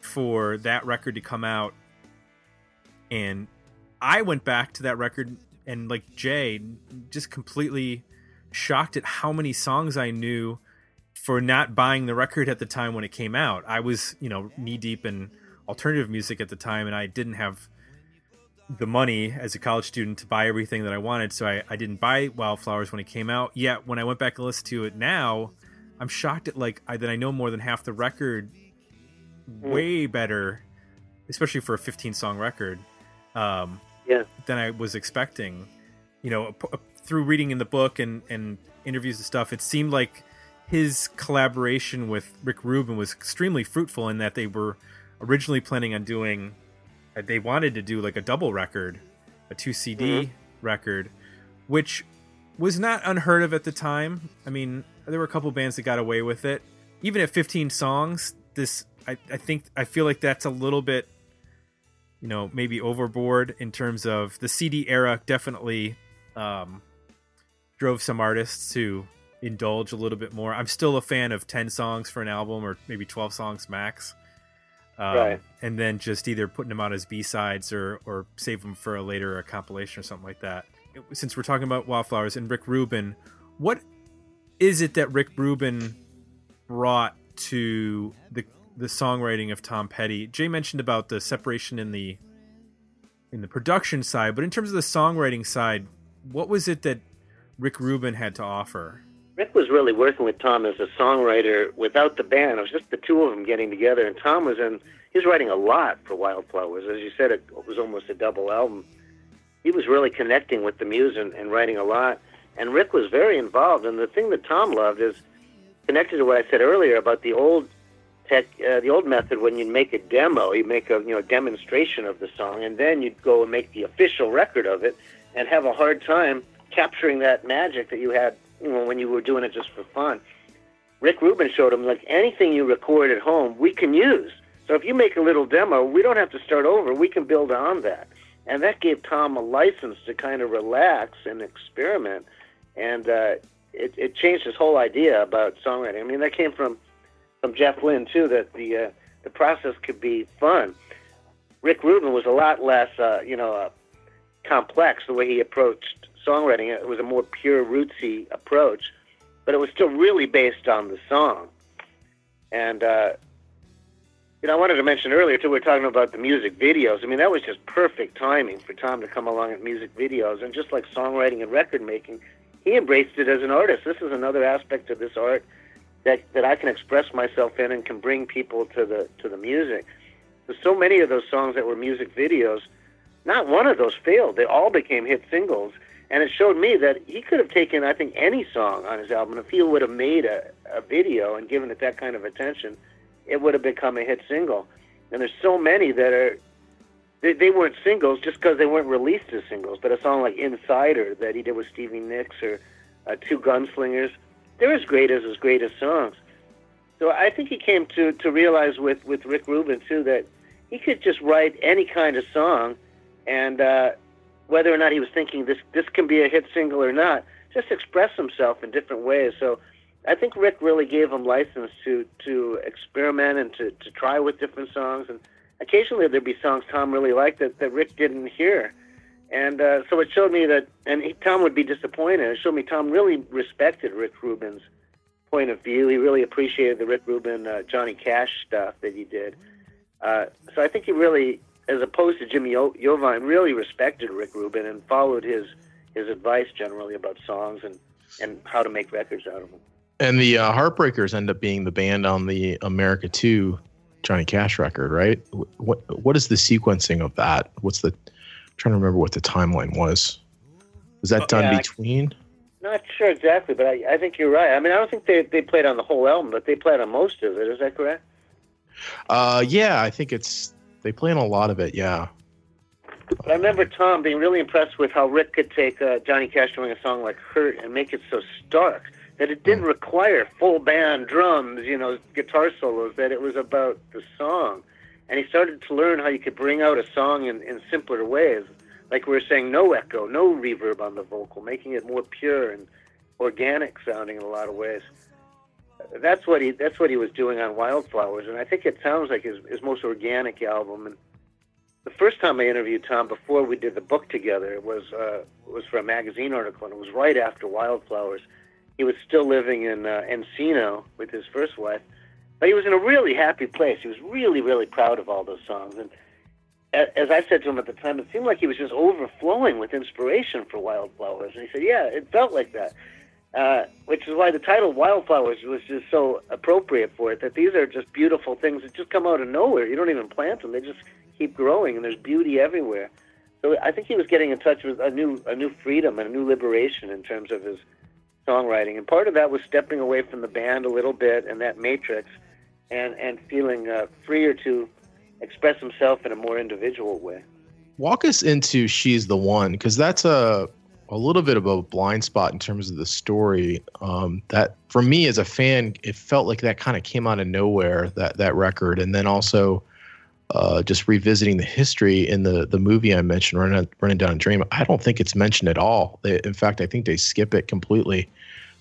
Speaker 3: for that record to come out. And I went back to that record and like Jay, just completely shocked at how many songs I knew for not buying the record at the time when it came out. I was, you know, knee deep in alternative music at the time and I didn't have the money as a college student to buy everything that I wanted, so I, I didn't buy Wildflowers when it came out. Yet when I went back and listened to it now, I'm shocked at like I, that I know more than half the record way better, especially for a 15 song record. Um,
Speaker 5: Yeah.
Speaker 3: than I was expecting. You know, through reading in the book and, and interviews and stuff, it seemed like his collaboration with Rick Rubin was extremely fruitful in that they were originally planning on doing, uh, they wanted to do like a double record, a two CD record, which was not unheard of at the time. I mean, there were a couple bands that got away with it. Even at 15 songs, this, I, I think, I feel like that's a little bit you know maybe overboard in terms of the CD era definitely um, drove some artists to indulge a little bit more. I'm still a fan of 10 songs for an album or maybe 12 songs max. Um,
Speaker 5: Right.
Speaker 3: And then just either putting them out as B sides or, or save them for a later a compilation or something like that. Since we're talking about Wildflowers and Rick Rubin, what is it that Rick Rubin brought to the the songwriting of Tom Petty. Jay mentioned about the separation in the in the production side, but in terms of the songwriting side, what was it that Rick Rubin had to offer?
Speaker 5: Rick was really working with Tom as a songwriter without the band. It was just the two of them getting together, and Tom was in. He was writing a lot for Wildflowers, as you said. It was almost a double album. He was really connecting with the muse and, and writing a lot. And Rick was very involved. And the thing that Tom loved is connected to what I said earlier about the old tech, uh, the old method when you'd make a demo, you make a you know demonstration of the song, and then you'd go and make the official record of it, and have a hard time capturing that magic that you had you know, when you were doing it just for fun. Rick Rubin showed him like anything you record at home, we can use. So if you make a little demo, we don't have to start over. We can build on that, and that gave Tom a license to kind of relax and experiment, and uh, it, it changed his whole idea about songwriting. I mean, that came from from Jeff Lynne too. That the uh, the process could be fun. Rick Rubin was a lot less, uh, you know, uh, complex the way he approached songwriting. It was a more pure, rootsy approach, but it was still really based on the song. And uh, you know, I wanted to mention earlier too. We are talking about the music videos. I mean, that was just perfect timing for Tom to come along at music videos, and just like songwriting and record making, he embraced it as an artist. This is another aspect of this art that that I can express myself in and can bring people to the to the music. There's so many of those songs that were music videos. Not one of those failed. They all became hit singles, and it showed me that he could have taken, I think, any song on his album. If he would have made a, a video and given it that kind of attention, it would have become a hit single. And there's so many that are they, they weren't singles just because they weren't released as singles. But a song like Insider that he did with Stevie Nicks or uh, Two Gunslingers, they're as great as as great as songs. So I think he came to to realize with with Rick Rubin too that he could just write any kind of song, and uh, whether or not he was thinking this this can be a hit single or not, just express himself in different ways. So I think Rick really gave him license to to experiment and to, to try with different songs. And occasionally there'd be songs Tom really liked that, that Rick didn't hear. And uh, so it showed me that, and he, Tom would be disappointed. It showed me Tom really respected Rick Rubin's point of view. He really appreciated the Rick Rubin, uh, Johnny Cash stuff that he did. Uh, so I think he really, as opposed to Jimmy o- Iovine, really respected Rick Rubin and followed his his advice generally about songs and, and how to make records out of them.
Speaker 4: And the uh, Heartbreakers end up being the band on the America 2 Johnny Cash record, right? What what is the sequencing of that? What's the I'm trying to remember what the timeline was. Was that
Speaker 3: Oh,
Speaker 4: done
Speaker 5: yeah,
Speaker 4: between?
Speaker 5: Not sure exactly, but I, I think you're right. I mean, I don't think they, they played on the whole album, but they played on most of it. Is that correct?
Speaker 4: Uh yeah, I think it's they play on a lot of it, yeah.
Speaker 5: But I remember Tom being really impressed with how Rick could take uh, Johnny Cash doing a song like "Hurt" and make it so stark that it didn't require full band drums, you know, guitar solos. That it was about the song, and he started to learn how you could bring out a song in, in simpler ways. Like we were saying, no echo, no reverb on the vocal, making it more pure and organic sounding in a lot of ways. That's what he that's what he was doing on Wildflowers, and I think it sounds like his his most organic album. And the first time I interviewed Tom before we did the book together was uh, was for a magazine article, and it was right after Wildflowers. He was still living in uh, Encino with his first wife, but he was in a really happy place. He was really really proud of all those songs, and as I said to him at the time, it seemed like he was just overflowing with inspiration for Wildflowers. And he said, "Yeah, it felt like that." Uh, which is why the title Wildflowers was just so appropriate for it. That these are just beautiful things that just come out of nowhere. You don't even plant them; they just keep growing, and there's beauty everywhere. So I think he was getting in touch with a new a new freedom and a new liberation in terms of his songwriting, and part of that was stepping away from the band a little bit and that matrix, and and feeling uh, freer to express himself in a more individual way.
Speaker 4: Walk us into "She's the One" because that's a a little bit of a blind spot in terms of the story. Um, that for me as a fan, it felt like that kind of came out of nowhere that that record, and then also uh, just revisiting the history in the the movie I mentioned, running running down a dream. I don't think it's mentioned at all. They, in fact, I think they skip it completely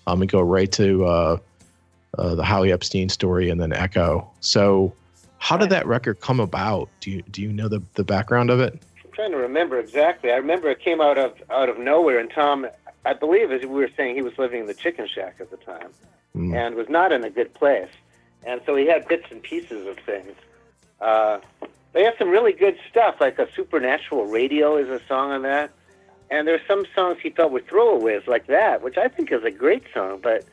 Speaker 4: um, and go right to uh, uh, the Howie Epstein story and then Echo. So, how did that record come about? Do you do you know the the background of it?
Speaker 5: Trying to remember exactly. I remember it came out of out of nowhere, and Tom, I believe, as we were saying, he was living in the chicken shack at the time,
Speaker 4: Mm.
Speaker 5: and was not in a good place, and so he had bits and pieces of things. Uh, they have some really good stuff, like a supernatural radio is a song on that, and there's some songs he felt were throwaways like that, which I think is a great song, but.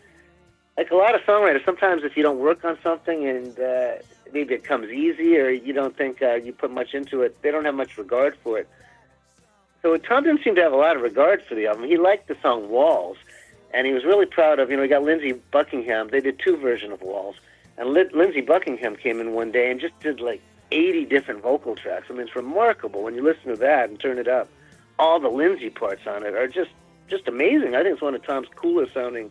Speaker 5: Like a lot of songwriters, sometimes if you don't work on something and uh, maybe it comes easy or you don't think uh, you put much into it, they don't have much regard for it. So Tom didn't seem to have a lot of regard for the album. He liked the song Walls, and he was really proud of, you know, he got Lindsey Buckingham. They did two versions of Walls. And Lin- Lindsey Buckingham came in one day and just did like 80 different vocal tracks. I mean, it's remarkable when you listen to that and turn it up. All the Lindsey parts on it are just just amazing. I think it's one of Tom's coolest sounding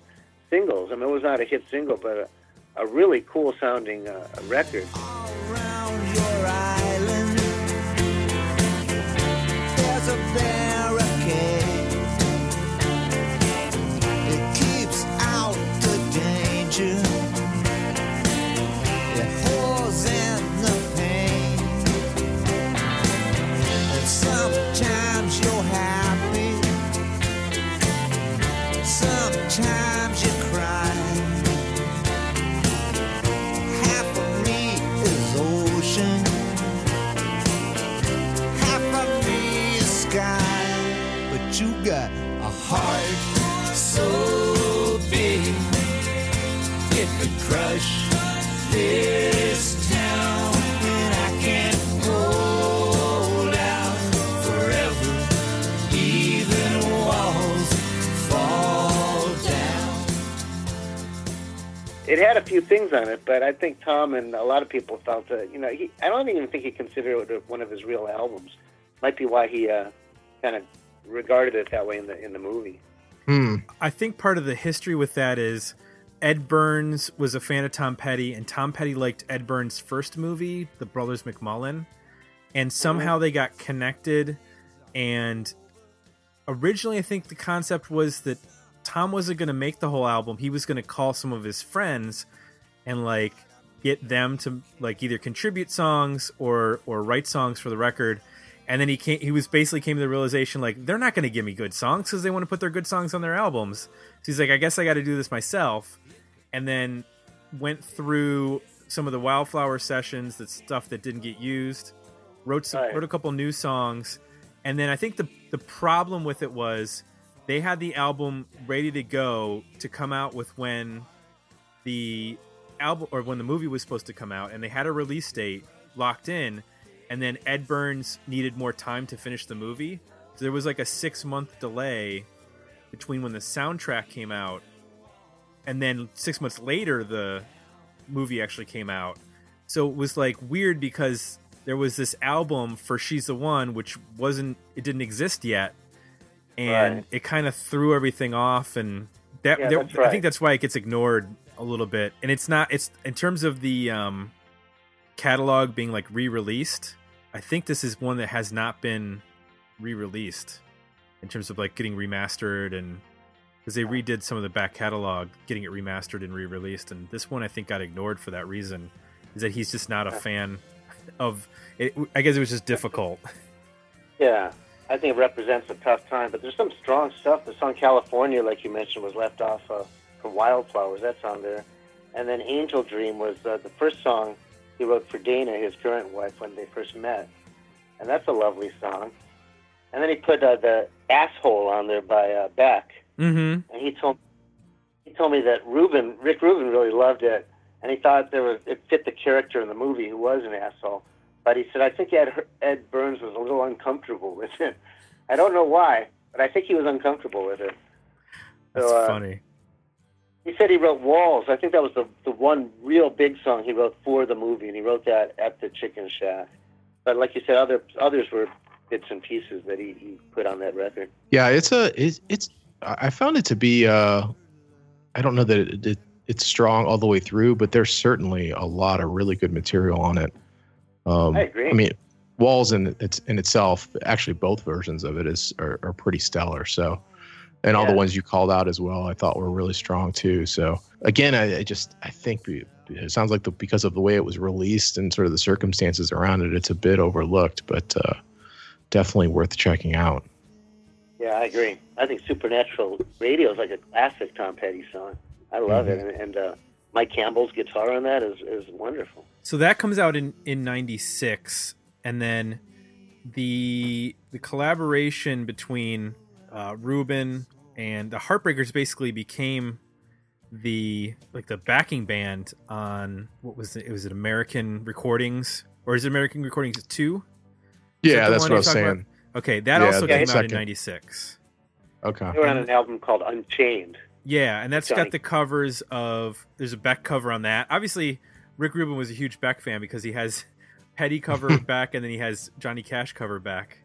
Speaker 5: singles. I mean, it was not a hit single, but a, a really cool sounding uh, record. Had a few things on it, but I think Tom and a lot of people felt that, you know, he, I don't even think he considered it one of his real albums. Might be why he uh, kind of regarded it that way in the in the movie.
Speaker 4: Hmm.
Speaker 3: I think part of the history with that is Ed Burns was a fan of Tom Petty, and Tom Petty liked Ed Burns' first movie, The Brothers McMullen, and somehow they got connected. And originally, I think the concept was that Tom wasn't going to make the whole album; he was going to call some of his friends and like get them to like either contribute songs or or write songs for the record. And then he came he was basically came to the realization like they're not going to give me good songs because they want to put their good songs on their albums. So he's like i guess i got to do this myself. And then went through some of the wildflower sessions that stuff that didn't get used wrote some,
Speaker 5: Right.
Speaker 3: wrote a couple new songs. And then i think the the problem with it was they had the album ready to go to come out with when the album or when the movie was supposed to come out and they had a release date locked in and then Ed Burns needed more time to finish the movie. So there was like a 6 month delay between when the soundtrack came out and then 6 months later the movie actually came out. So it was like weird because there was this album for She's the One which wasn't it didn't exist yet and
Speaker 5: Right.
Speaker 3: it kind of threw everything off and that
Speaker 5: Yeah,
Speaker 3: there-
Speaker 5: that's
Speaker 3: I think that's why it gets ignored a little bit. And it's not it's in terms of the um catalog being like re-released. I think this is one that has not been re-released in terms of like getting remastered and because they redid some of the back catalog, getting it remastered and re-released. And this one, I think, got ignored for that reason. Is that he's just not a fan of it? I guess it was just difficult.
Speaker 5: Yeah, I think it represents a tough time, but there's some strong stuff. The song California, like you mentioned, was left off uh, from Wildflowers. That's on there. And then Angel Dream was uh, the first song he wrote for Dana, his current wife, when they first met. And that's a lovely song. And then he put uh, the Asshole on there by uh, Beck.
Speaker 3: Mm-hmm.
Speaker 5: And he told he told me that Rubin, Rick Rubin, really loved it, and he thought there was it fit the character in the movie who was an asshole. But he said I think Ed Ed Burns was a little uncomfortable with it. I don't know why, but I think he was uncomfortable with it.
Speaker 3: That's
Speaker 5: So, uh,
Speaker 3: funny.
Speaker 5: He said he wrote Walls. I think that was the the one real big song he wrote for the movie, and he wrote that at the Chicken Shack. But like you said, other others were bits and pieces that he, he put on that record.
Speaker 4: Yeah, it's a it's, it's I found it to be uh I don't know that it, it, it's strong all the way through, but there's certainly a lot of really good material on it. Um,
Speaker 5: I agree.
Speaker 4: I mean, Walls in it's in itself, actually both versions of it is are, are pretty stellar. So, and all the ones you called out as well, I thought were really strong too. So again, I, I just I think it it sounds like the, because of the way it was released and sort of the circumstances around it, it's a bit overlooked, but uh, definitely worth checking out.
Speaker 5: Yeah, I agree. I think Supernatural Radio is like a classic Tom Petty song. I love it, and, and uh, Mike Campbell's guitar on that is, is wonderful.
Speaker 3: So that comes out in in '96, and then the the collaboration between uh, Rubin Mm. and the Heartbreakers basically became the like the backing band on what was it? Was it American Recordings or is it American Recordings two? Is that
Speaker 4: Yeah, that's what I
Speaker 3: you're
Speaker 4: was saying.
Speaker 3: about? Okay, that
Speaker 4: Yeah,
Speaker 3: also
Speaker 5: the
Speaker 3: came out in '96.
Speaker 4: Okay.
Speaker 5: They were on an album called Unchained.
Speaker 3: Yeah, and that's
Speaker 5: Johnny.
Speaker 3: got the covers of. There's a Beck cover on that. Obviously, Rick Rubin was a huge Beck fan because he has Petty cover back, and then he has Johnny Cash cover back.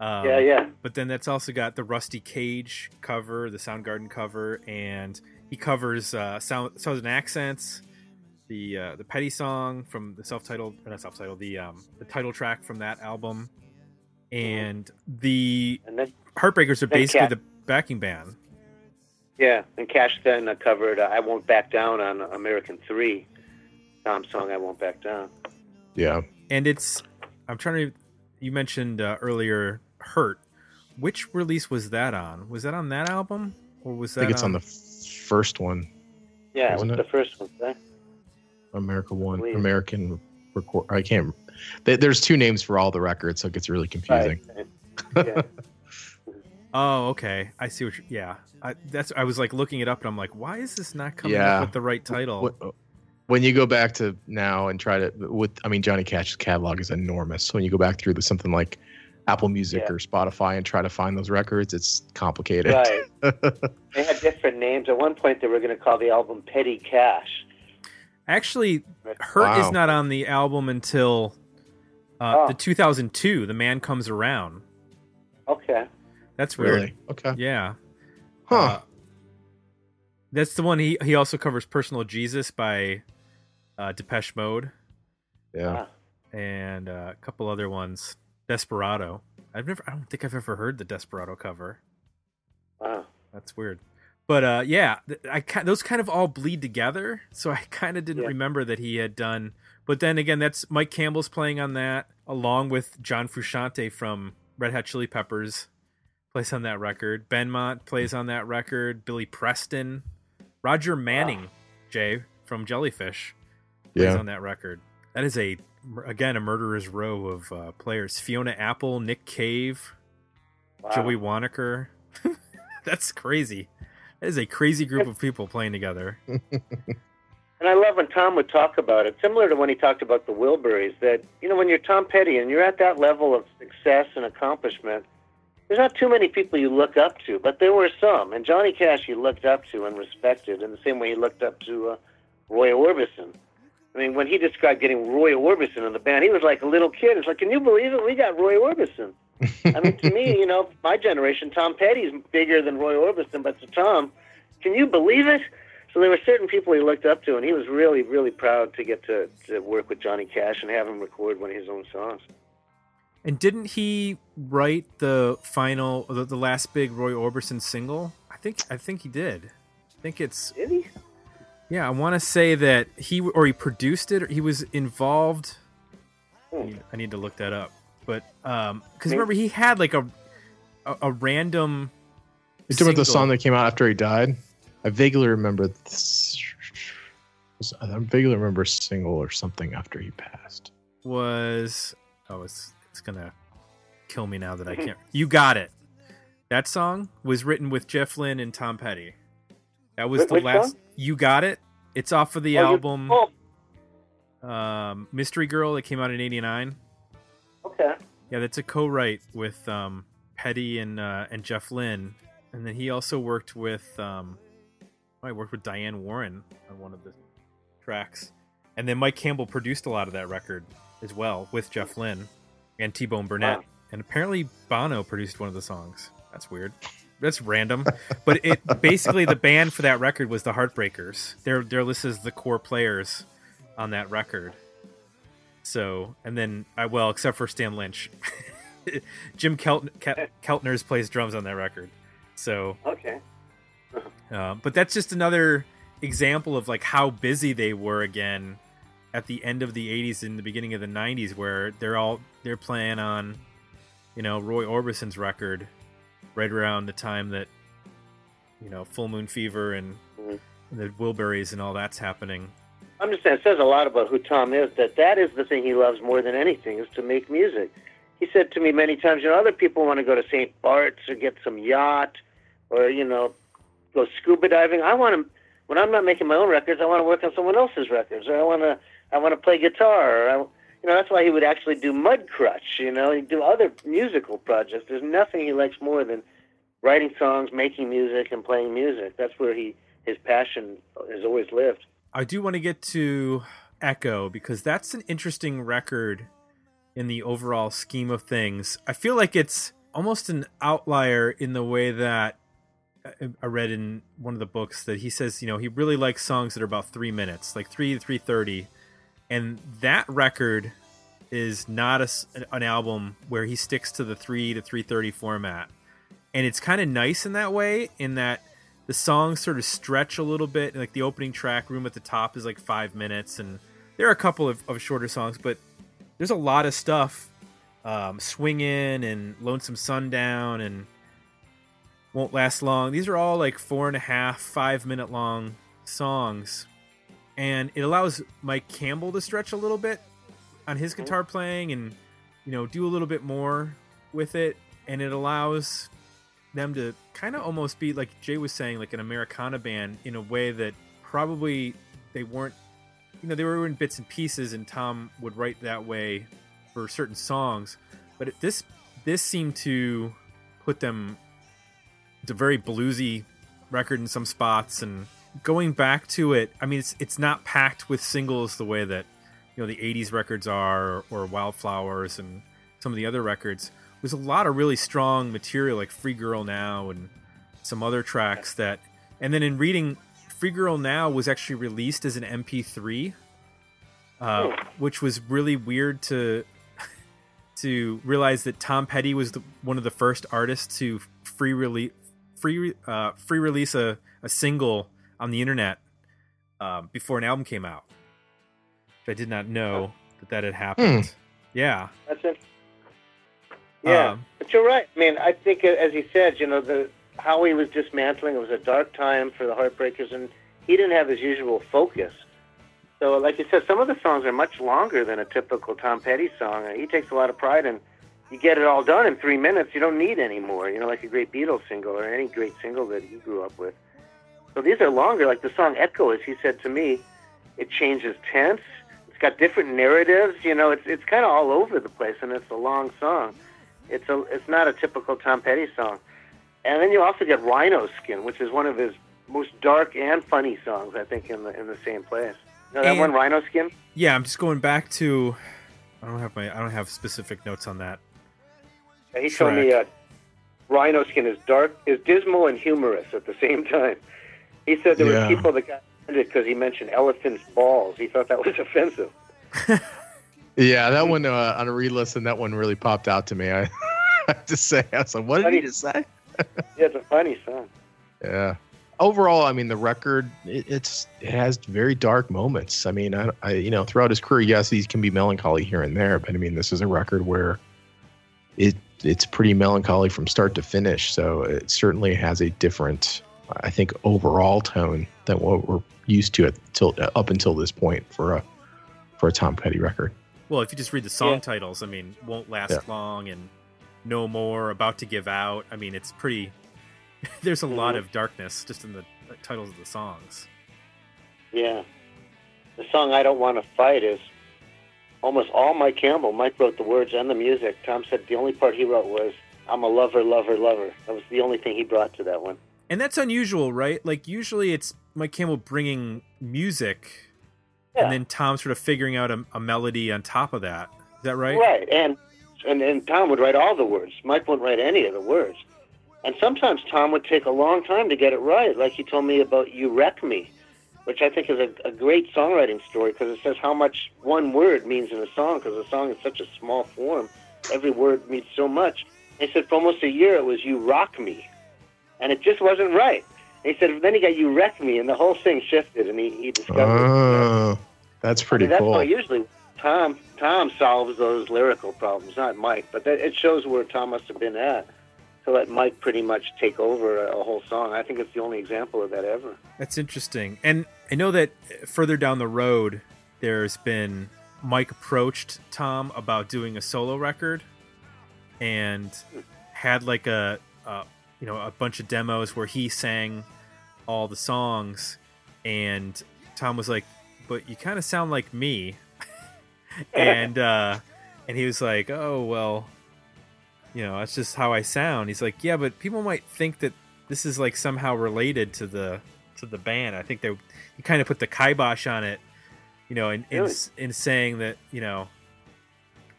Speaker 3: Um,
Speaker 5: yeah, yeah.
Speaker 3: But then that's also got the Rusty Cage cover, the Soundgarden cover, and he covers uh, Sound Southern Accents, the uh, the Petty song from the self-titled, or not self-titled, the um, the title track from that album, and the
Speaker 5: And then,
Speaker 3: Heartbreakers are
Speaker 5: Then
Speaker 3: basically
Speaker 5: Cat-
Speaker 3: the backing band.
Speaker 5: yeah, and Cash then uh, covered uh, I Won't Back Down on American 3, Tom's song I Won't Back Down.
Speaker 4: Yeah.
Speaker 3: and it's i'm trying to you mentioned uh, earlier hurt which release was that on was that on that album or was that
Speaker 4: I think it's on the first one,
Speaker 5: Yeah, it
Speaker 4: Wasn't it?
Speaker 5: the first one. Right?
Speaker 4: America One,
Speaker 5: Believe.
Speaker 4: American record. I can't. There- There's two names for all the records, so it gets really confusing.
Speaker 5: Right. Yeah.
Speaker 3: oh okay i see what you yeah I, that's i was like looking it up and i'm like why is this not coming
Speaker 4: Yeah.
Speaker 3: up with the right title
Speaker 4: Wh- When you go back to now and try to with, I mean, Johnny Cash's catalog is enormous. So when you go back through the, something like Apple Music
Speaker 5: Yeah.
Speaker 4: or Spotify and try to find those records, it's complicated.
Speaker 5: Right. they had different names. At one point, they were going to call the album Petty Cash.
Speaker 3: actually hurt
Speaker 4: Wow.
Speaker 3: is not on the album until uh,
Speaker 5: Oh.
Speaker 3: the 2002 the man comes around
Speaker 5: Okay.
Speaker 3: that's weird
Speaker 4: really? Okay.
Speaker 3: yeah
Speaker 4: Huh.
Speaker 3: Uh, that's the one he he also covers personal jesus by uh depeche mode
Speaker 4: yeah.
Speaker 5: Ah.
Speaker 3: and uh, a couple other ones. Desperado. I've never. I don't think I've ever heard the Desperado cover.
Speaker 5: Wow.
Speaker 3: That's weird. But uh, yeah, th- I those kind of all bleed together. So I kind of didn't
Speaker 5: Yeah.
Speaker 3: remember that he had done. But then again, that's Mike Campbell's playing on that, along with John Frusciante from Red Hot Chili Peppers plays on that record. Benmont plays on that record. Billy Preston, Roger Manning, Jay from Jellyfish plays
Speaker 4: Yeah.
Speaker 3: on that record. That is a again a murderer's row of uh, players: Fiona Apple, Nick Cave,
Speaker 5: wow.
Speaker 3: Joey Waronker. That's crazy. That is a crazy group of people playing together.
Speaker 5: And I love when Tom would talk about it, similar to when he talked about the Wilburys, that, you know, when you're Tom Petty and you're at that level of success and accomplishment, there's not too many people you look up to, but there were some. And Johnny Cash you looked up to and respected in the same way you looked up to uh, Roy Orbison. I mean, when he described getting Roy Orbison in the band, he was like a little kid. It's like, can you believe it? We got Roy Orbison. I mean, to me, you know, my generation, Tom Petty's bigger than Roy Orbison, but to Tom, can you believe it? So there were certain people he looked up to, and he was really, really proud to get to, to work with Johnny Cash and have him record one of his own songs.
Speaker 3: And didn't he write the final, the, the last big Roy Orbison single? I think I think he did. I think it's
Speaker 5: Did he?
Speaker 3: Yeah. I want to say that he or he produced it. Or he was involved. I
Speaker 5: Hmm.
Speaker 3: need, I need to look that up. But um, because
Speaker 5: Maybe-
Speaker 3: remember he had like a a, a random.
Speaker 4: You talking about the song that came out after he died? I vaguely remember. This, I vaguely remember a single or something after he passed.
Speaker 3: was oh it's it's gonna kill me now that I can't. You got it. That song was written with Jeff Lynne and Tom Petty. That was
Speaker 5: Wh-
Speaker 3: the last.
Speaker 5: song?
Speaker 3: You got it. It's off of the
Speaker 5: Oh,
Speaker 3: album
Speaker 5: oh,
Speaker 3: um, Mystery Girl that came out in '89.
Speaker 5: okay.
Speaker 3: Yeah, that's a co-write with um, Petty and uh, and Jeff Lynne, and then he also worked with um, I worked with Diane Warren on one of the tracks, and then Mike Campbell produced a lot of that record as well with Jeff Lynne and T Bone Burnett,
Speaker 5: Wow.
Speaker 3: and apparently Bono produced one of the songs. That's weird. That's random, but it basically the band for that record was the Heartbreakers. They're they're listed as the core players on that record. So, and then I well, except for Stan Lynch, Jim Kelt, Keltners plays drums on that record. So,
Speaker 5: Okay.
Speaker 3: uh, but that's just another example of like how busy they were again at the end of the 80s and the beginning of the 90s where they're all they're playing on you know Roy Orbison's record right around the time that you know Full Moon Fever and
Speaker 5: Mhm.
Speaker 3: the Wilburys and all that's happening.
Speaker 5: I'm just saying, it says a lot about who Tom is. That that is the thing he loves more than anything is to make music. He said to me many times, you know, other people want to go to St. Bart's or get some yacht, or you know, go scuba diving. I want to. When I'm not making my own records, I want to work on someone else's records, or I want to. I want to play guitar. Or I, you know, that's why he would actually do Mudcrutch. You know, he'd do other musical projects. There's nothing he likes more than writing songs, making music, and playing music. That's where he his passion has always lived.
Speaker 3: I do want to get to Echo because that's an interesting record in the overall scheme of things. I feel like it's almost an outlier in the way that I- I read in one of the books that he says, you know, he really likes songs that are about three minutes, like three to three thirty, and that record is not a an album where he sticks to the three to three thirty format, and it's kind of nice in that way, in that the songs sort of stretch a little bit. Like the opening track, "Room at the Top," is like five minutes, and there are a couple of, of shorter songs, but there's a lot of stuff. Um, "Swingin'" and "Lonesome Sundown" and "Won't Last Long." These are all like four and a half, five minute long songs, and it allows Mike Campbell to stretch a little bit on his mm-hmm. guitar playing, and you know do a little bit more with it, and it allows them to kind of almost be like Jay was saying, like an Americana band in a way that probably they weren't. You know, they were in bits and pieces, and Tom would write that way for certain songs. But it, this this seemed to put them. It's a very bluesy record in some spots, and going back to it, I mean, it's it's not packed with singles the way that you know the '80s records are, or, or Wildflowers, and some of the other records there's a lot of really strong material like Free Girl Now and some other tracks that and then in reading Free Girl Now was actually released as an MP3 uh,
Speaker 5: Hmm.
Speaker 3: which was really weird to to realize that Tom Petty was the, one of the first artists to free release free uh, free release a, a single on the internet um, before an album came out. I did not know that that had happened. Yeah.
Speaker 5: That's it. Yeah,
Speaker 3: Um,
Speaker 5: but you're right. I mean, I think, uh, as he said, you know, the how he was dismantling. It was a dark time for the Heartbreakers, and he didn't have his usual focus. So, like you said, some of the songs are much longer than a typical Tom Petty song. He takes a lot of pride in. You get it all done in three minutes. You don't need any more. You know, like a great Beatles single or any great single that he grew up with. So these are longer. Like the song "Echo," as he said to me, it changes tense. It's got different narratives. You know, it's it's kind of all over the place, and it's a long song. It's a it's not a typical Tom Petty song. And then you also get Rhino Skin, which is one of his most dark and funny songs, I think, in the in the same place. You know that
Speaker 3: And-
Speaker 5: one, Rhino Skin?
Speaker 3: Yeah, I'm just going back to. I don't have my. I don't have specific notes on that.
Speaker 5: He told me uh, Rhino Skin is dark, is dismal and humorous at the same time. He said there
Speaker 4: Yeah.
Speaker 5: were people that got offended because he mentioned elephant's balls. He thought that was offensive.
Speaker 4: Yeah, that one uh, on a re-listen, that one really popped out to me. I, I have to say, I was like, "What did he just say?"
Speaker 5: Yeah, it's a funny song.
Speaker 4: Yeah. Overall, I mean, the record it, it's it has very dark moments. I mean, I, I you know throughout his career, yes, he can be melancholy here and there, but I mean, this is a record where it it's pretty melancholy from start to finish. So it certainly has a different, I think, overall tone than what we're used to at till up until this point for a for a Tom Petty record.
Speaker 3: Well, if you just read the song
Speaker 5: Yeah.
Speaker 3: titles, I mean, won't last
Speaker 4: Yeah.
Speaker 3: long and no more, about to give out. I mean, it's pretty. There's a lot
Speaker 5: Mhm.
Speaker 3: of darkness just in the titles of the songs.
Speaker 5: Yeah. The song I Don't Want to Fight is almost all Mike Campbell. Mike wrote the words and the music. Tom said the only part he wrote was, I'm a lover, lover, lover. That was the only thing he brought to that one.
Speaker 3: And that's unusual, right? Like usually it's Mike Campbell bringing music,
Speaker 5: Yeah.
Speaker 3: and then Tom sort of figuring out a, a melody on top of that. Is that right?
Speaker 5: Right. And, and and Tom would write all the words. Mike wouldn't write any of the words. And sometimes Tom would take a long time to get it right. Like he told me about You Wreck Me, which I think is a, a great songwriting story because it says how much one word means in a song because a song is such a small form. Every word means so much. He said for almost a year it was You Rock Me. And it just wasn't right. And he said then he got You wrecked Me and the whole thing shifted and he, he discovered
Speaker 4: Oh, that's
Speaker 5: I
Speaker 4: pretty
Speaker 5: mean, that's
Speaker 4: cool.
Speaker 5: how usually Tom Tom solves those lyrical problems, not Mike. But that, it shows where Tom must have been at to let Mike pretty much take over a, a whole song. I think it's the only example of that ever.
Speaker 3: That's interesting. And I know that further down the road, there's been Mike approached Tom about doing a solo record, and had like a, a you know a bunch of demos where he sang all the songs, and Tom was like, "But you kind of sound like me," and uh, and he was like, "Oh well." You know, that's just how I sound. He's like, yeah, but people might think that this is like somehow related to the to the band. I think they he kind of put the kibosh on it, you know, in in,
Speaker 5: Really?
Speaker 3: in saying that you know,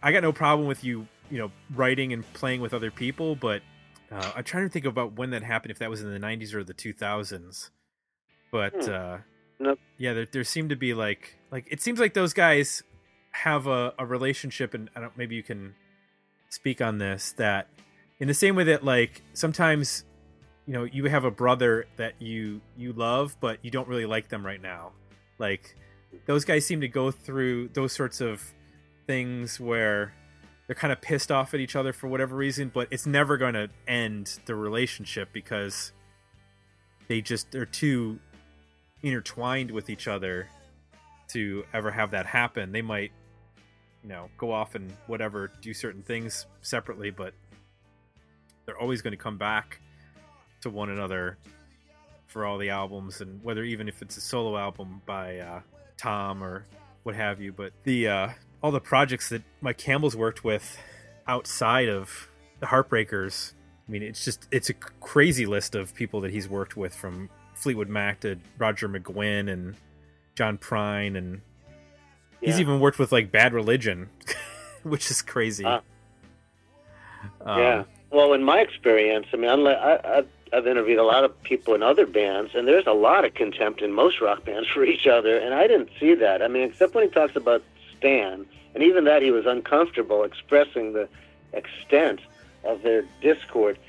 Speaker 3: I got no problem with you, you know, writing and playing with other people, but uh, I'm trying to think about when that happened, if that was in the 90s or the 2000s. But
Speaker 5: Hmm.
Speaker 3: uh,
Speaker 5: Nope.
Speaker 3: yeah, there there seemed to be like like it seems like those guys have a, a relationship, and I don't maybe you can speak on this that in the same way that like sometimes you know you have a brother that you you love but you don't really like them right now like those guys seem to go through those sorts of things where they're kind of pissed off at each other for whatever reason but it's never going to end the relationship because they just they're too intertwined with each other to ever have that happen. They might you know go off and whatever do certain things separately but they're always going to come back to one another for all the albums and whether even if it's a solo album by uh, tom or what have you but the uh, all the projects that mike campbell's worked with outside of the heartbreakers i mean it's just it's a crazy list of people that he's worked with from fleetwood mac to roger mcguinn and john prine and He's
Speaker 5: Yeah.
Speaker 3: even worked with like Bad Religion, which is crazy.
Speaker 5: Ah.
Speaker 3: Um,
Speaker 5: yeah. Well, in my experience, I mean, I, I've, I've interviewed a lot of people in other bands, and there's a lot of contempt in most rock bands for each other, and I didn't see that. I mean, except when he talks about Stan, and even that he was uncomfortable expressing the extent of their discord.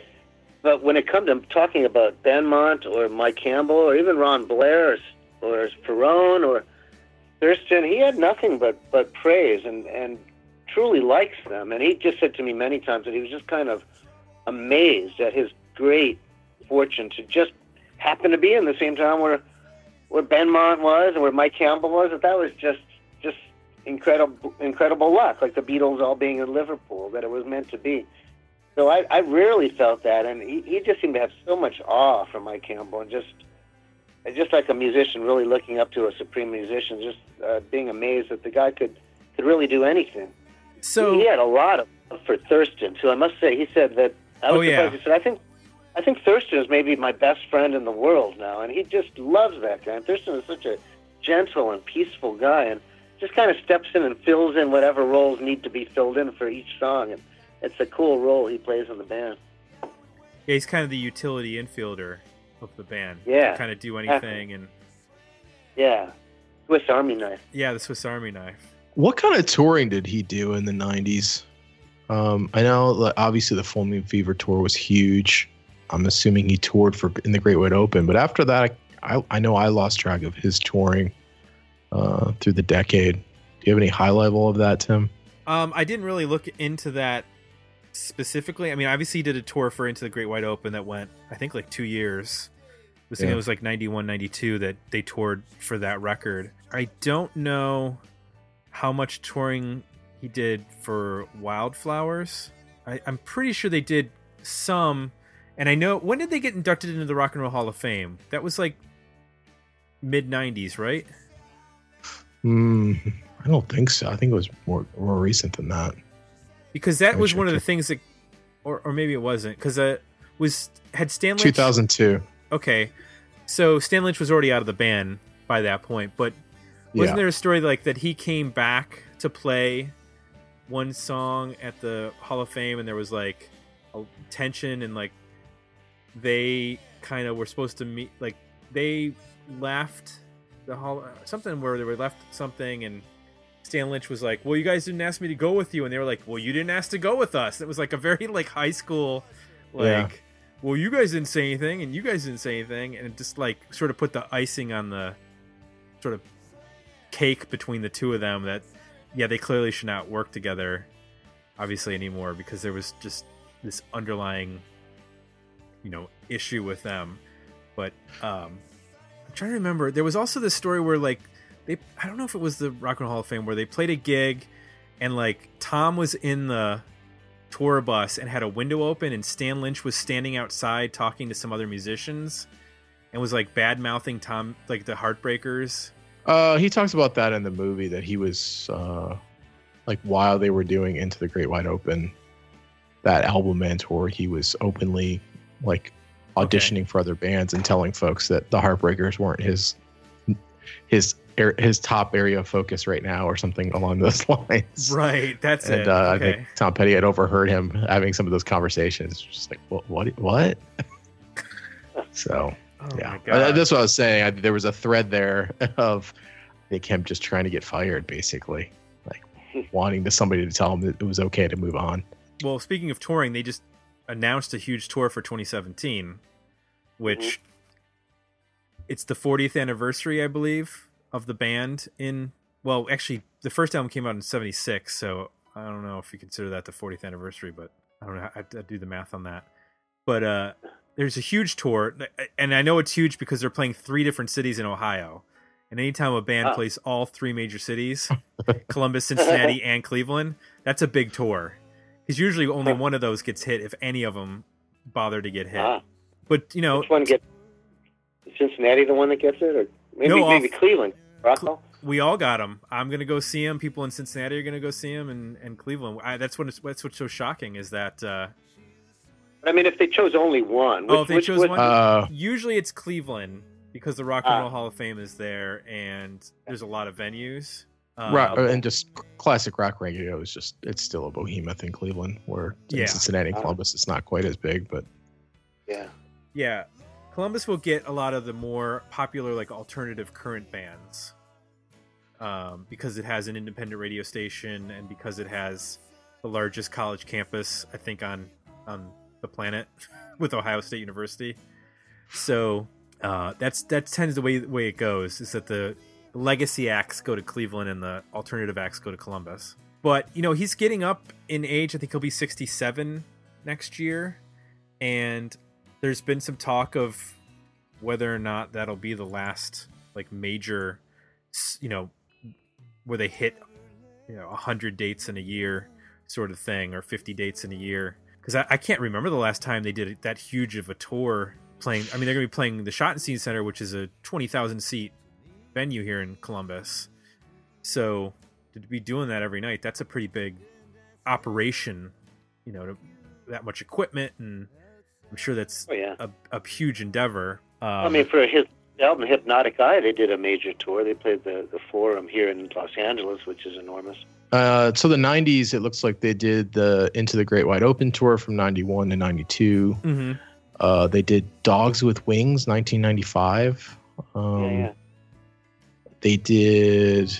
Speaker 5: But when it comes to talking about Benmont or Mike Campbell or even Ron Blair or, or Ferrone or Thurston, he had nothing but, but praise and, and truly likes them. And he just said to me many times that he was just kind of amazed at his great fortune to just happen to be in the same town where where Benmont was and where Mike Campbell was. That that was just just incredible incredible luck, like the Beatles all being in Liverpool, that it was meant to be. So I, I rarely felt that, and he, he just seemed to have so much awe for Mike Campbell, and just just like a musician really looking up to a supreme musician, just uh, being amazed that the guy could could really do anything.
Speaker 3: So
Speaker 5: he had a lot of love for Thurston too. I must say, he said that. I was
Speaker 3: Oh, yeah.
Speaker 5: He said, "I think, I think Thurston is maybe my best friend in the world now," and he just loves that guy. And Thurston is such a gentle and peaceful guy, and just kind of steps in and fills in whatever roles need to be filled in for each song. And it's a cool role he plays in the band.
Speaker 3: yeah, he's kind of the utility infielder of the band.
Speaker 5: Yeah.
Speaker 3: kind of do anything, and
Speaker 5: Yeah, Swiss Army knife.
Speaker 3: yeah, the Swiss Army knife.
Speaker 4: What kind of touring did he do in the 90s? Um, I know like, obviously the Full Moon Fever tour was huge. I'm assuming he toured for in the Great Wide Open. But after that, I, I know I lost track of his touring uh, through the decade. Do you have any high level of that, Tim?
Speaker 3: Um, I didn't really look into that specifically. I mean, obviously, he did a tour for Into the Great Wide Open that went, I think, like two years. I was thinking
Speaker 4: Yeah.
Speaker 3: it was like 91, 92 that they toured for that record. I don't know how much touring he did for Wildflowers. I, I'm pretty sure they did some. And I know, when did they get inducted into the Rock and Roll Hall of Fame? That was like mid 90s, right?
Speaker 4: Mm, I don't think so. I think it was more more recent than that.
Speaker 3: Because that was one of the things that, or, or maybe it wasn't, because uh, was had Stan Lynch
Speaker 4: 2002.
Speaker 3: Okay, so Stan Lynch was already out of the band by that point, but wasn't
Speaker 4: Yeah.
Speaker 3: there a story like that he came back to play one song at the Hall of Fame, and there was like a tension, and like they kind of were supposed to meet, like they left the hall, something where they were left something, and Stan Lynch was like, "Well, you guys didn't ask me to go with you," and they were like, "Well, you didn't ask to go with us." It was like a very like high school, like,
Speaker 4: Yeah.
Speaker 3: "Well, you guys didn't say anything, and you guys didn't say anything," and it just like sort of put the icing on the sort of cake between the two of them. That yeah, they clearly should not work together, obviously anymore because there was just this underlying, you know, issue with them. But um, trying to remember. There was also this story where like they I don't know if it was the Rock and Roll Hall of Fame where they played a gig and like Tom was in the tour bus and had a window open and Stan Lynch was standing outside talking to some other musicians and was like bad mouthing Tom like the Heartbreakers.
Speaker 4: Uh, he talks about that in the movie that he was uh, like while they were doing Into the Great Wide Open, that album and tour, he was openly like auditioning for other bands and telling folks that the Heartbreakers weren't his his his top area of focus right now or something along those lines.
Speaker 3: Right, that's
Speaker 4: And
Speaker 3: it.
Speaker 4: uh, I think Tom Petty had overheard him having some of those conversations. Just like what what what? so
Speaker 3: oh
Speaker 4: yeah, Uh, that's what I was saying. I, there was a thread there of I think him just trying to get fired, basically, like wanting to somebody to tell him that it was okay to move on.
Speaker 3: Well, speaking of touring, they just announced a huge tour for 2017, which
Speaker 5: Mhm.
Speaker 3: it's the 40th anniversary, I believe, of the band. In well, actually, the first album came out in '76, so I don't know if you consider that the 40th anniversary, but I don't know. I, I do the math on that. But uh, there's a huge tour, and I know it's huge because they're playing three different cities in Ohio. And anytime a band
Speaker 5: Ah.
Speaker 3: plays all three major cities, Columbus, Cincinnati, and Cleveland, that's a big tour. Because usually only one of those gets hit if any of them bother to get hit.
Speaker 5: Ah,
Speaker 3: But you know,
Speaker 5: which one gets? Is Cincinnati the one that gets it, or maybe
Speaker 3: No,
Speaker 5: maybe
Speaker 3: off-
Speaker 5: Cleveland? Rocco.
Speaker 3: we all got them. I'm gonna go see them. People in Cincinnati are gonna go see them, and, and Cleveland. I, that's what it's, that's what's so shocking is that uh,
Speaker 5: I mean, if they chose only one, which,
Speaker 3: Oh, if they
Speaker 5: which
Speaker 3: chose
Speaker 5: would-
Speaker 3: one?
Speaker 4: Uh,
Speaker 3: usually it's Cleveland because the Rock and
Speaker 5: Ah.
Speaker 3: Roll Hall of Fame is there, and there's a lot of venues. Um,
Speaker 4: rock, and just classic rock radio is just it's still a behemoth in Cleveland, where in Cincinnati
Speaker 5: Ah.
Speaker 4: Columbus it's not quite as big, but
Speaker 5: yeah.
Speaker 3: Yeah, Columbus will get a lot of the more popular, like alternative current bands, um, because it has an independent radio station and because it has the largest college campus, I think, on on the planet, with Ohio State University. So uh, that's that tends the way way it goes is that the legacy acts go to Cleveland and the alternative acts go to Columbus. But you know he's getting up in age. I think he'll be sixty seven next year, and there's been some talk of whether or not that'll be the last like major you know where they hit you know 100 dates in a year sort of thing or 50 dates in a year because I, I can't remember the last time they did that huge of a tour playing i mean they're going to be playing the schottenstein center which is a 20000 seat venue here in columbus so to be doing that every night that's a pretty big operation you know to, that much equipment and i'm sure that's
Speaker 5: Oh yeah.
Speaker 3: a, a huge endeavor. Um,
Speaker 5: I mean, for his album Hypnotic Eye, they did a major tour. They played the the Forum here in Los Angeles, which is enormous.
Speaker 4: Uh, so the '90s, it looks like they did the Into the Great Wide Open tour from '91 to '92.
Speaker 3: mhm.
Speaker 4: Uh, they did Dogs with Wings, 1995. Um,
Speaker 5: yeah, yeah.
Speaker 4: They did.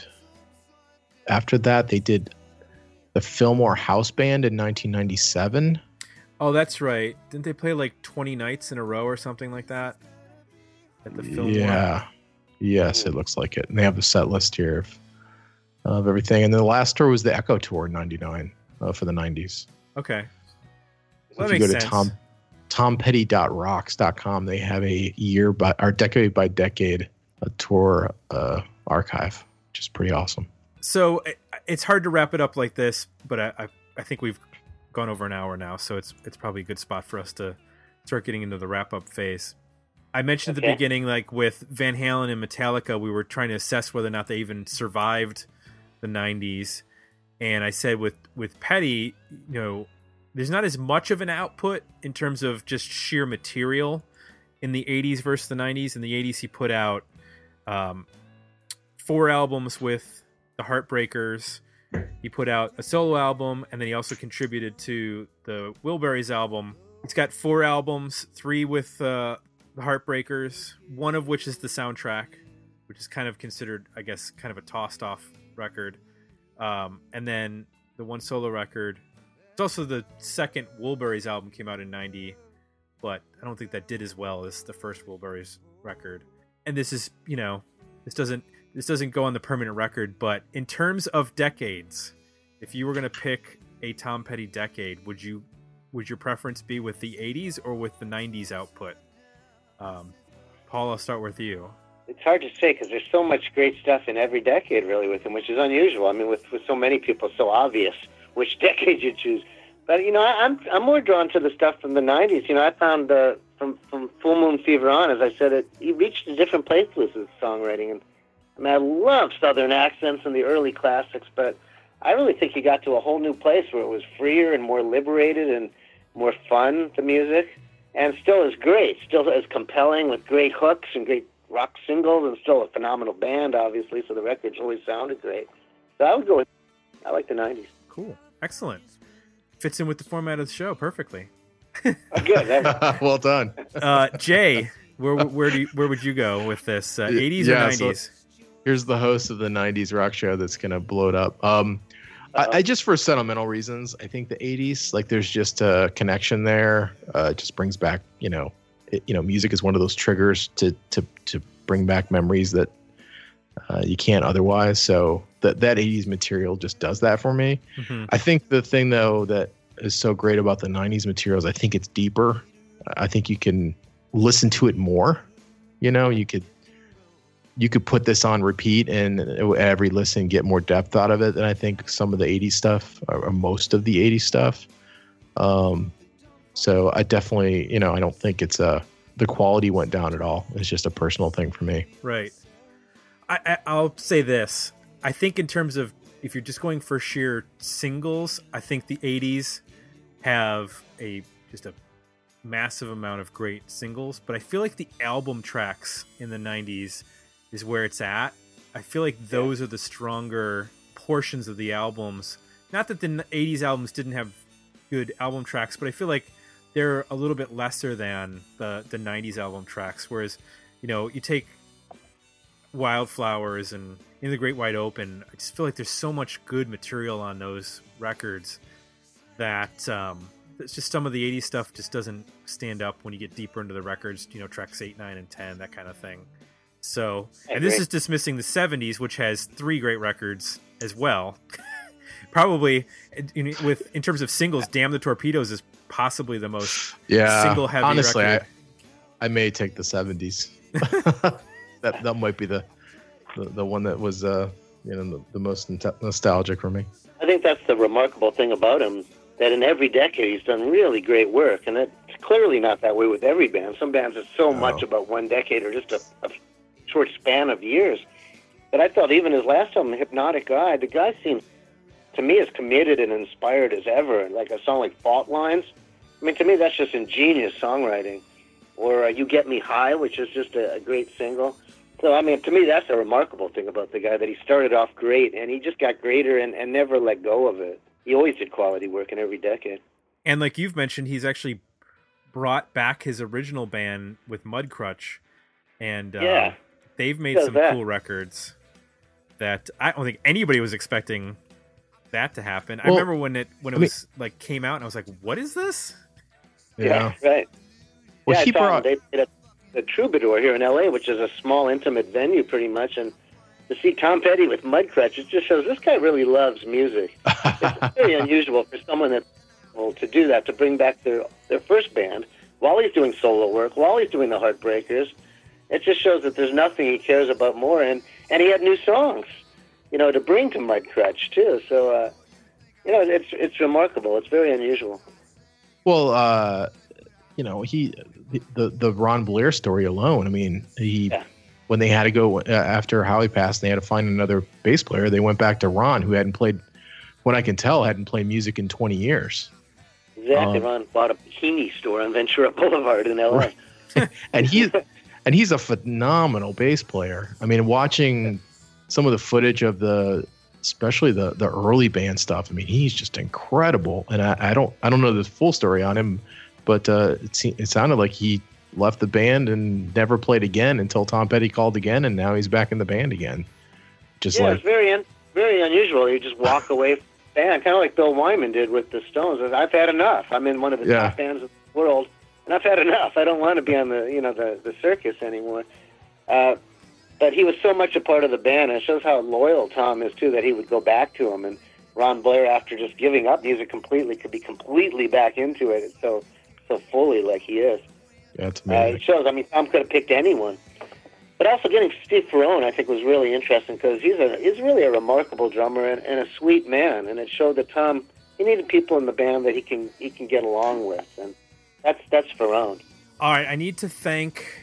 Speaker 4: After that, they did the Fillmore House Band in 1997.
Speaker 3: Oh, that's right. Didn't they play like 20 nights in a row or something like that? At the film.
Speaker 4: yeah. Yes, it looks like it. And they have the set list here of, of everything. And the last tour was the Echo Tour in '99 uh, for the '90s.
Speaker 3: Okay.
Speaker 4: So
Speaker 3: Well,
Speaker 4: if you go
Speaker 3: makes
Speaker 4: to
Speaker 3: sense.
Speaker 4: Tom tompetty.rocks.com, they have a year by or decade by decade a tour uh, archive, which is pretty awesome.
Speaker 3: So it's hard to wrap it up like this, but I, I, I think we've gone over an hour now, so it's it's probably a good spot for us to start getting into the wrap up phase. I mentioned at the beginning, like with Van Halen and Metallica, we were trying to assess whether or not they even survived the '90s, and I said with with Petty, you know, there's not as much of an output in terms of just sheer material in the '80s versus the '90s. In the '80s, he put out um, four albums with the Heartbreakers. He put out a solo album, and then he also contributed to the Wilburys album. He's got four albums, three with uh, the Heartbreakers, one of which is the soundtrack, which is kind of considered, I guess, kind of a tossed off record. Um, and then the one solo record. It's also the second Wilburys album came out in '90, but I don't think that did as well as the first Wilburys record. And this is, you know, this doesn't this doesn't go on the permanent record, but in terms of decades, if you were going to pick a Tom Petty decade, would you would your preference be with the 80s or with the 90s output? Um, Paul, I'll start with you.
Speaker 5: It's hard to say because there's so much great stuff in every decade, really, with him, which is unusual. I mean, with with so many people, so obvious which decade you choose. But you know, I, I'm I'm more drawn to the stuff from the '90s. You know, I found uh, from from Full Moon Fever on, as I said, it he reached a different place with his songwriting. And I mean, I love Southern accents and the early classics, but I really think he got to a whole new place where it was freer and more liberated and more fun. The music, and still is great, still is compelling with great hooks and great rock singles, and still a phenomenal band, obviously. So the records always sounded great. So I would go with. I like the '90s.
Speaker 3: Cool, excellent. Fits in with the format of the show perfectly.
Speaker 5: Oh, good.
Speaker 4: Well done.
Speaker 3: Uh, Jay, where where do you, where would you go with this? Uh, 80s
Speaker 4: Yeah,
Speaker 3: or
Speaker 4: so-
Speaker 3: 90s?
Speaker 4: Here's the host of the '90s rock show that's gonna blow it up. Um, I, I just for sentimental reasons, I think the '80s, like, there's just a connection there. Uh, it just brings back, you know, it, you know, music is one of those triggers to to to bring back memories that uh, you can't otherwise. So that that '80s material just does that for me.
Speaker 3: Mhm.
Speaker 4: I think the thing though that is so great about the '90s materials, I think it's deeper. I think you can listen to it more. You know, you could you could put this on repeat and every listen get more depth out of it than I think some of the 80s stuff or most of the 80s stuff. Um, so I definitely, you know, I don't think it's a the quality went down at all. It's just a personal thing for me.
Speaker 3: Right. I, I I'll say this. I think in terms of if you're just going for sheer singles, I think the '80s have a just a massive amount of great singles. But I feel like the album tracks in the '90s is where it's at. I feel like those are the stronger portions of the albums. Not that the '80s albums didn't have good album tracks, but I feel like they're a little bit lesser than the the '90s album tracks. Whereas, you know, you take Wildflowers and In the Great Wide Open. I just feel like there's so much good material on those records that um, it's just some of the 80s stuff just doesn't stand up when you get deeper into the records. You know, tracks eight, nine, and ten, that kind of thing. So, and this is dismissing the 70s, which has three great records as well. Probably, in, with in terms of singles, "Damn the Torpedoes" is possibly the most
Speaker 4: Yeah.
Speaker 3: single heavy
Speaker 4: honestly,
Speaker 3: record.
Speaker 4: I, I may take the 70s. that that might be the the, the one that was uh you know the, the most nota- nostalgic for me.
Speaker 5: I think that's the remarkable thing about him. That in every decade he's done really great work, and it's clearly not that way with every band. Some bands are so much about one decade or just a, a short span of years. But I thought even his last album, Hypnotic Eye, the guy seems to me as committed and inspired as ever. Like a song like Fault Lines. I mean, to me that's just ingenious songwriting. Or uh, You Get Me High, which is just a, a great single. So I mean, to me that's a remarkable thing about the guy that he started off great and he just got greater and, and never let go of it. He always did quality work in every decade.
Speaker 3: And like you've mentioned, he's actually brought back his original band with Mudcrutch, and uh,
Speaker 5: Yeah.
Speaker 3: They've made some
Speaker 5: that.
Speaker 3: cool records that I don't think anybody was expecting that to happen. I remember when it when it
Speaker 4: I mean-
Speaker 3: was like came out, and I was like, "What is this?"
Speaker 4: Yeah.
Speaker 5: right.
Speaker 4: Well,
Speaker 5: yeah,
Speaker 4: he brought.
Speaker 5: They played at the Troubadour here in L.A., which is a small, intimate venue, pretty much, and to see Tom Petty with Mudcrutch, it just shows this guy really loves music. It's very unusual for someone that well, to do that, to bring back their their first band while he's doing solo work, while he's doing the Heartbreakers. It just shows that there's nothing he cares about more, and and he had new songs, you know, to bring to Mudcrutch too. So, uh, you know, it's it's remarkable. It's very unusual.
Speaker 4: Well, uh, you know, he the the Ron Blair story alone. I mean, he
Speaker 5: Yeah.
Speaker 4: when they had to go uh, after Howie passed, they had to find another bass player. They went back to Ron, who hadn't played, what I can tell, hadn't played music in 20 years.
Speaker 5: Exactly.
Speaker 4: Um,
Speaker 5: Ron bought a bikini store on Ventura Boulevard in L.A.
Speaker 4: Right. And he and he's a phenomenal bass player. I mean, watching some of the footage of the especially the the early band stuff. I mean, he's just incredible. And I, I don't I don't know the full story on him, but uh, it it sounded like he left the band and never played again until Tom Petty called again, and now he's back in the band again. Just
Speaker 5: Yeah,
Speaker 4: like
Speaker 5: it's very un- very unusual. You just walk away from the band, kind of like Bill Wyman did with the Stones. I've had enough. I'm in one of the
Speaker 4: Yeah.
Speaker 5: top bands of the world, and I've had enough. I don't want to be on the you know the the circus anymore. Uh, but he was so much a part of the band. And it shows how loyal Tom is too. That he would go back to him, and Ron Blair, after just giving up music completely, could be completely back into it so so fully like he is.
Speaker 4: yeah, it's
Speaker 5: Uh,
Speaker 4: amazing.
Speaker 5: it shows. I mean, Tom could have picked anyone, but also getting Steve Ferrone, I think, was really interesting because he's a he's really a remarkable drummer and, and a sweet man, and it showed that Tom he needed people in the band that he can he can get along with, and that's that's Ferrone.
Speaker 3: All right, I need to thank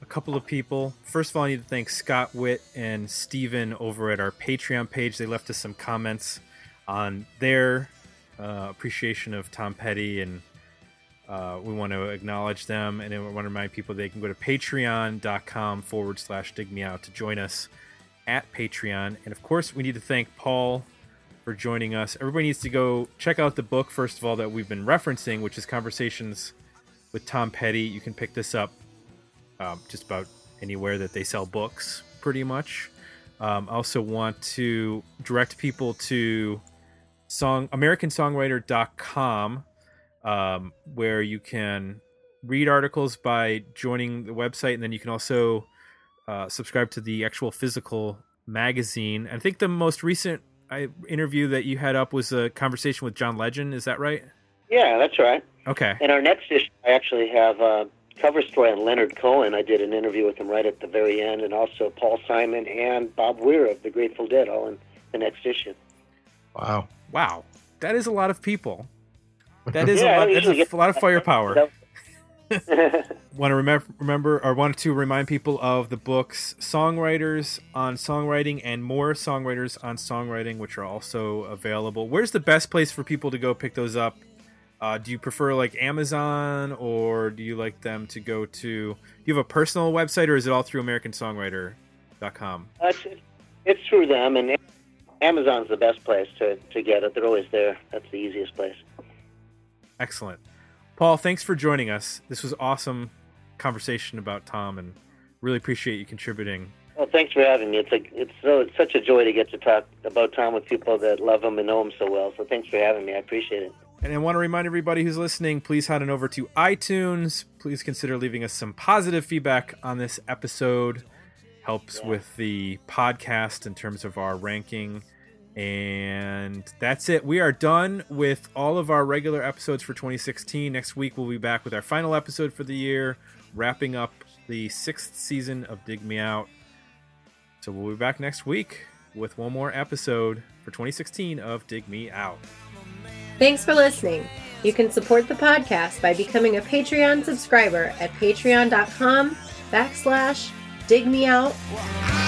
Speaker 3: a couple of people. First of all, I need to thank Scott Witt and Steven over at our Patreon page. They left us some comments on their uh, appreciation of Tom Petty, and uh, we want to acknowledge them. And we want to remind people they can go to patreon.com forward slash dig me out to join us at Patreon. And of course, we need to thank Paul for joining us. Everybody needs to go check out the book, first of all, that we've been referencing, which is Conversations with Tom Petty. You can pick this up um, just about anywhere that they sell books, pretty much. Um, I also want to direct people to song americansongwriter.com um, where you can read articles by joining the website and then you can also uh, subscribe to the actual physical magazine i think the most recent I, interview that you had up was a conversation with john legend is that right
Speaker 5: Yeah, that's right.
Speaker 3: okay
Speaker 5: In our next issue, I actually have a cover story on Leonard Cohen. I did an interview with him right at the very end, and also Paul Simon and Bob Weir of the Grateful Dead, all in the next issue.
Speaker 4: Wow.
Speaker 3: wow that is a lot of people that is
Speaker 5: Yeah, I
Speaker 3: a lot that's
Speaker 5: usually
Speaker 3: a, lot of firepower
Speaker 5: That-
Speaker 3: want to remember remember or want to remind people of the books songwriters on songwriting and more songwriters on songwriting which are also available where's the best place for people to go pick those up uh, do you prefer like amazon or do you like them to go to do you have a personal website or is it all through americansongwriter.com
Speaker 5: Uh, It's, it's through them, and Amazon's the best place to, to get it. They're always there. That's the easiest place.
Speaker 3: excellent paul thanks for joining us this was awesome conversation about tom and really appreciate you contributing
Speaker 5: Well, thanks for having me. It's a, it's so it's such a joy to get to talk about Tom with people that love him and know him so well. So thanks for having me. I appreciate it.
Speaker 3: And I want to remind everybody who's listening, please head on over to iTunes. Please consider leaving us some positive feedback on this episode. Helps
Speaker 5: Yeah.
Speaker 3: with the podcast in terms of our ranking. And that's it. We are done with all of our regular episodes for 2016. Next week, we'll be back with our final episode for the year, wrapping up the sixth season of Dig Me Out. So we'll be back next week with one more episode for 2016 of Dig Me Out.
Speaker 1: Thanks for listening. You can support the podcast by becoming a Patreon subscriber at patreon.com backslash dig me out
Speaker 2: Well,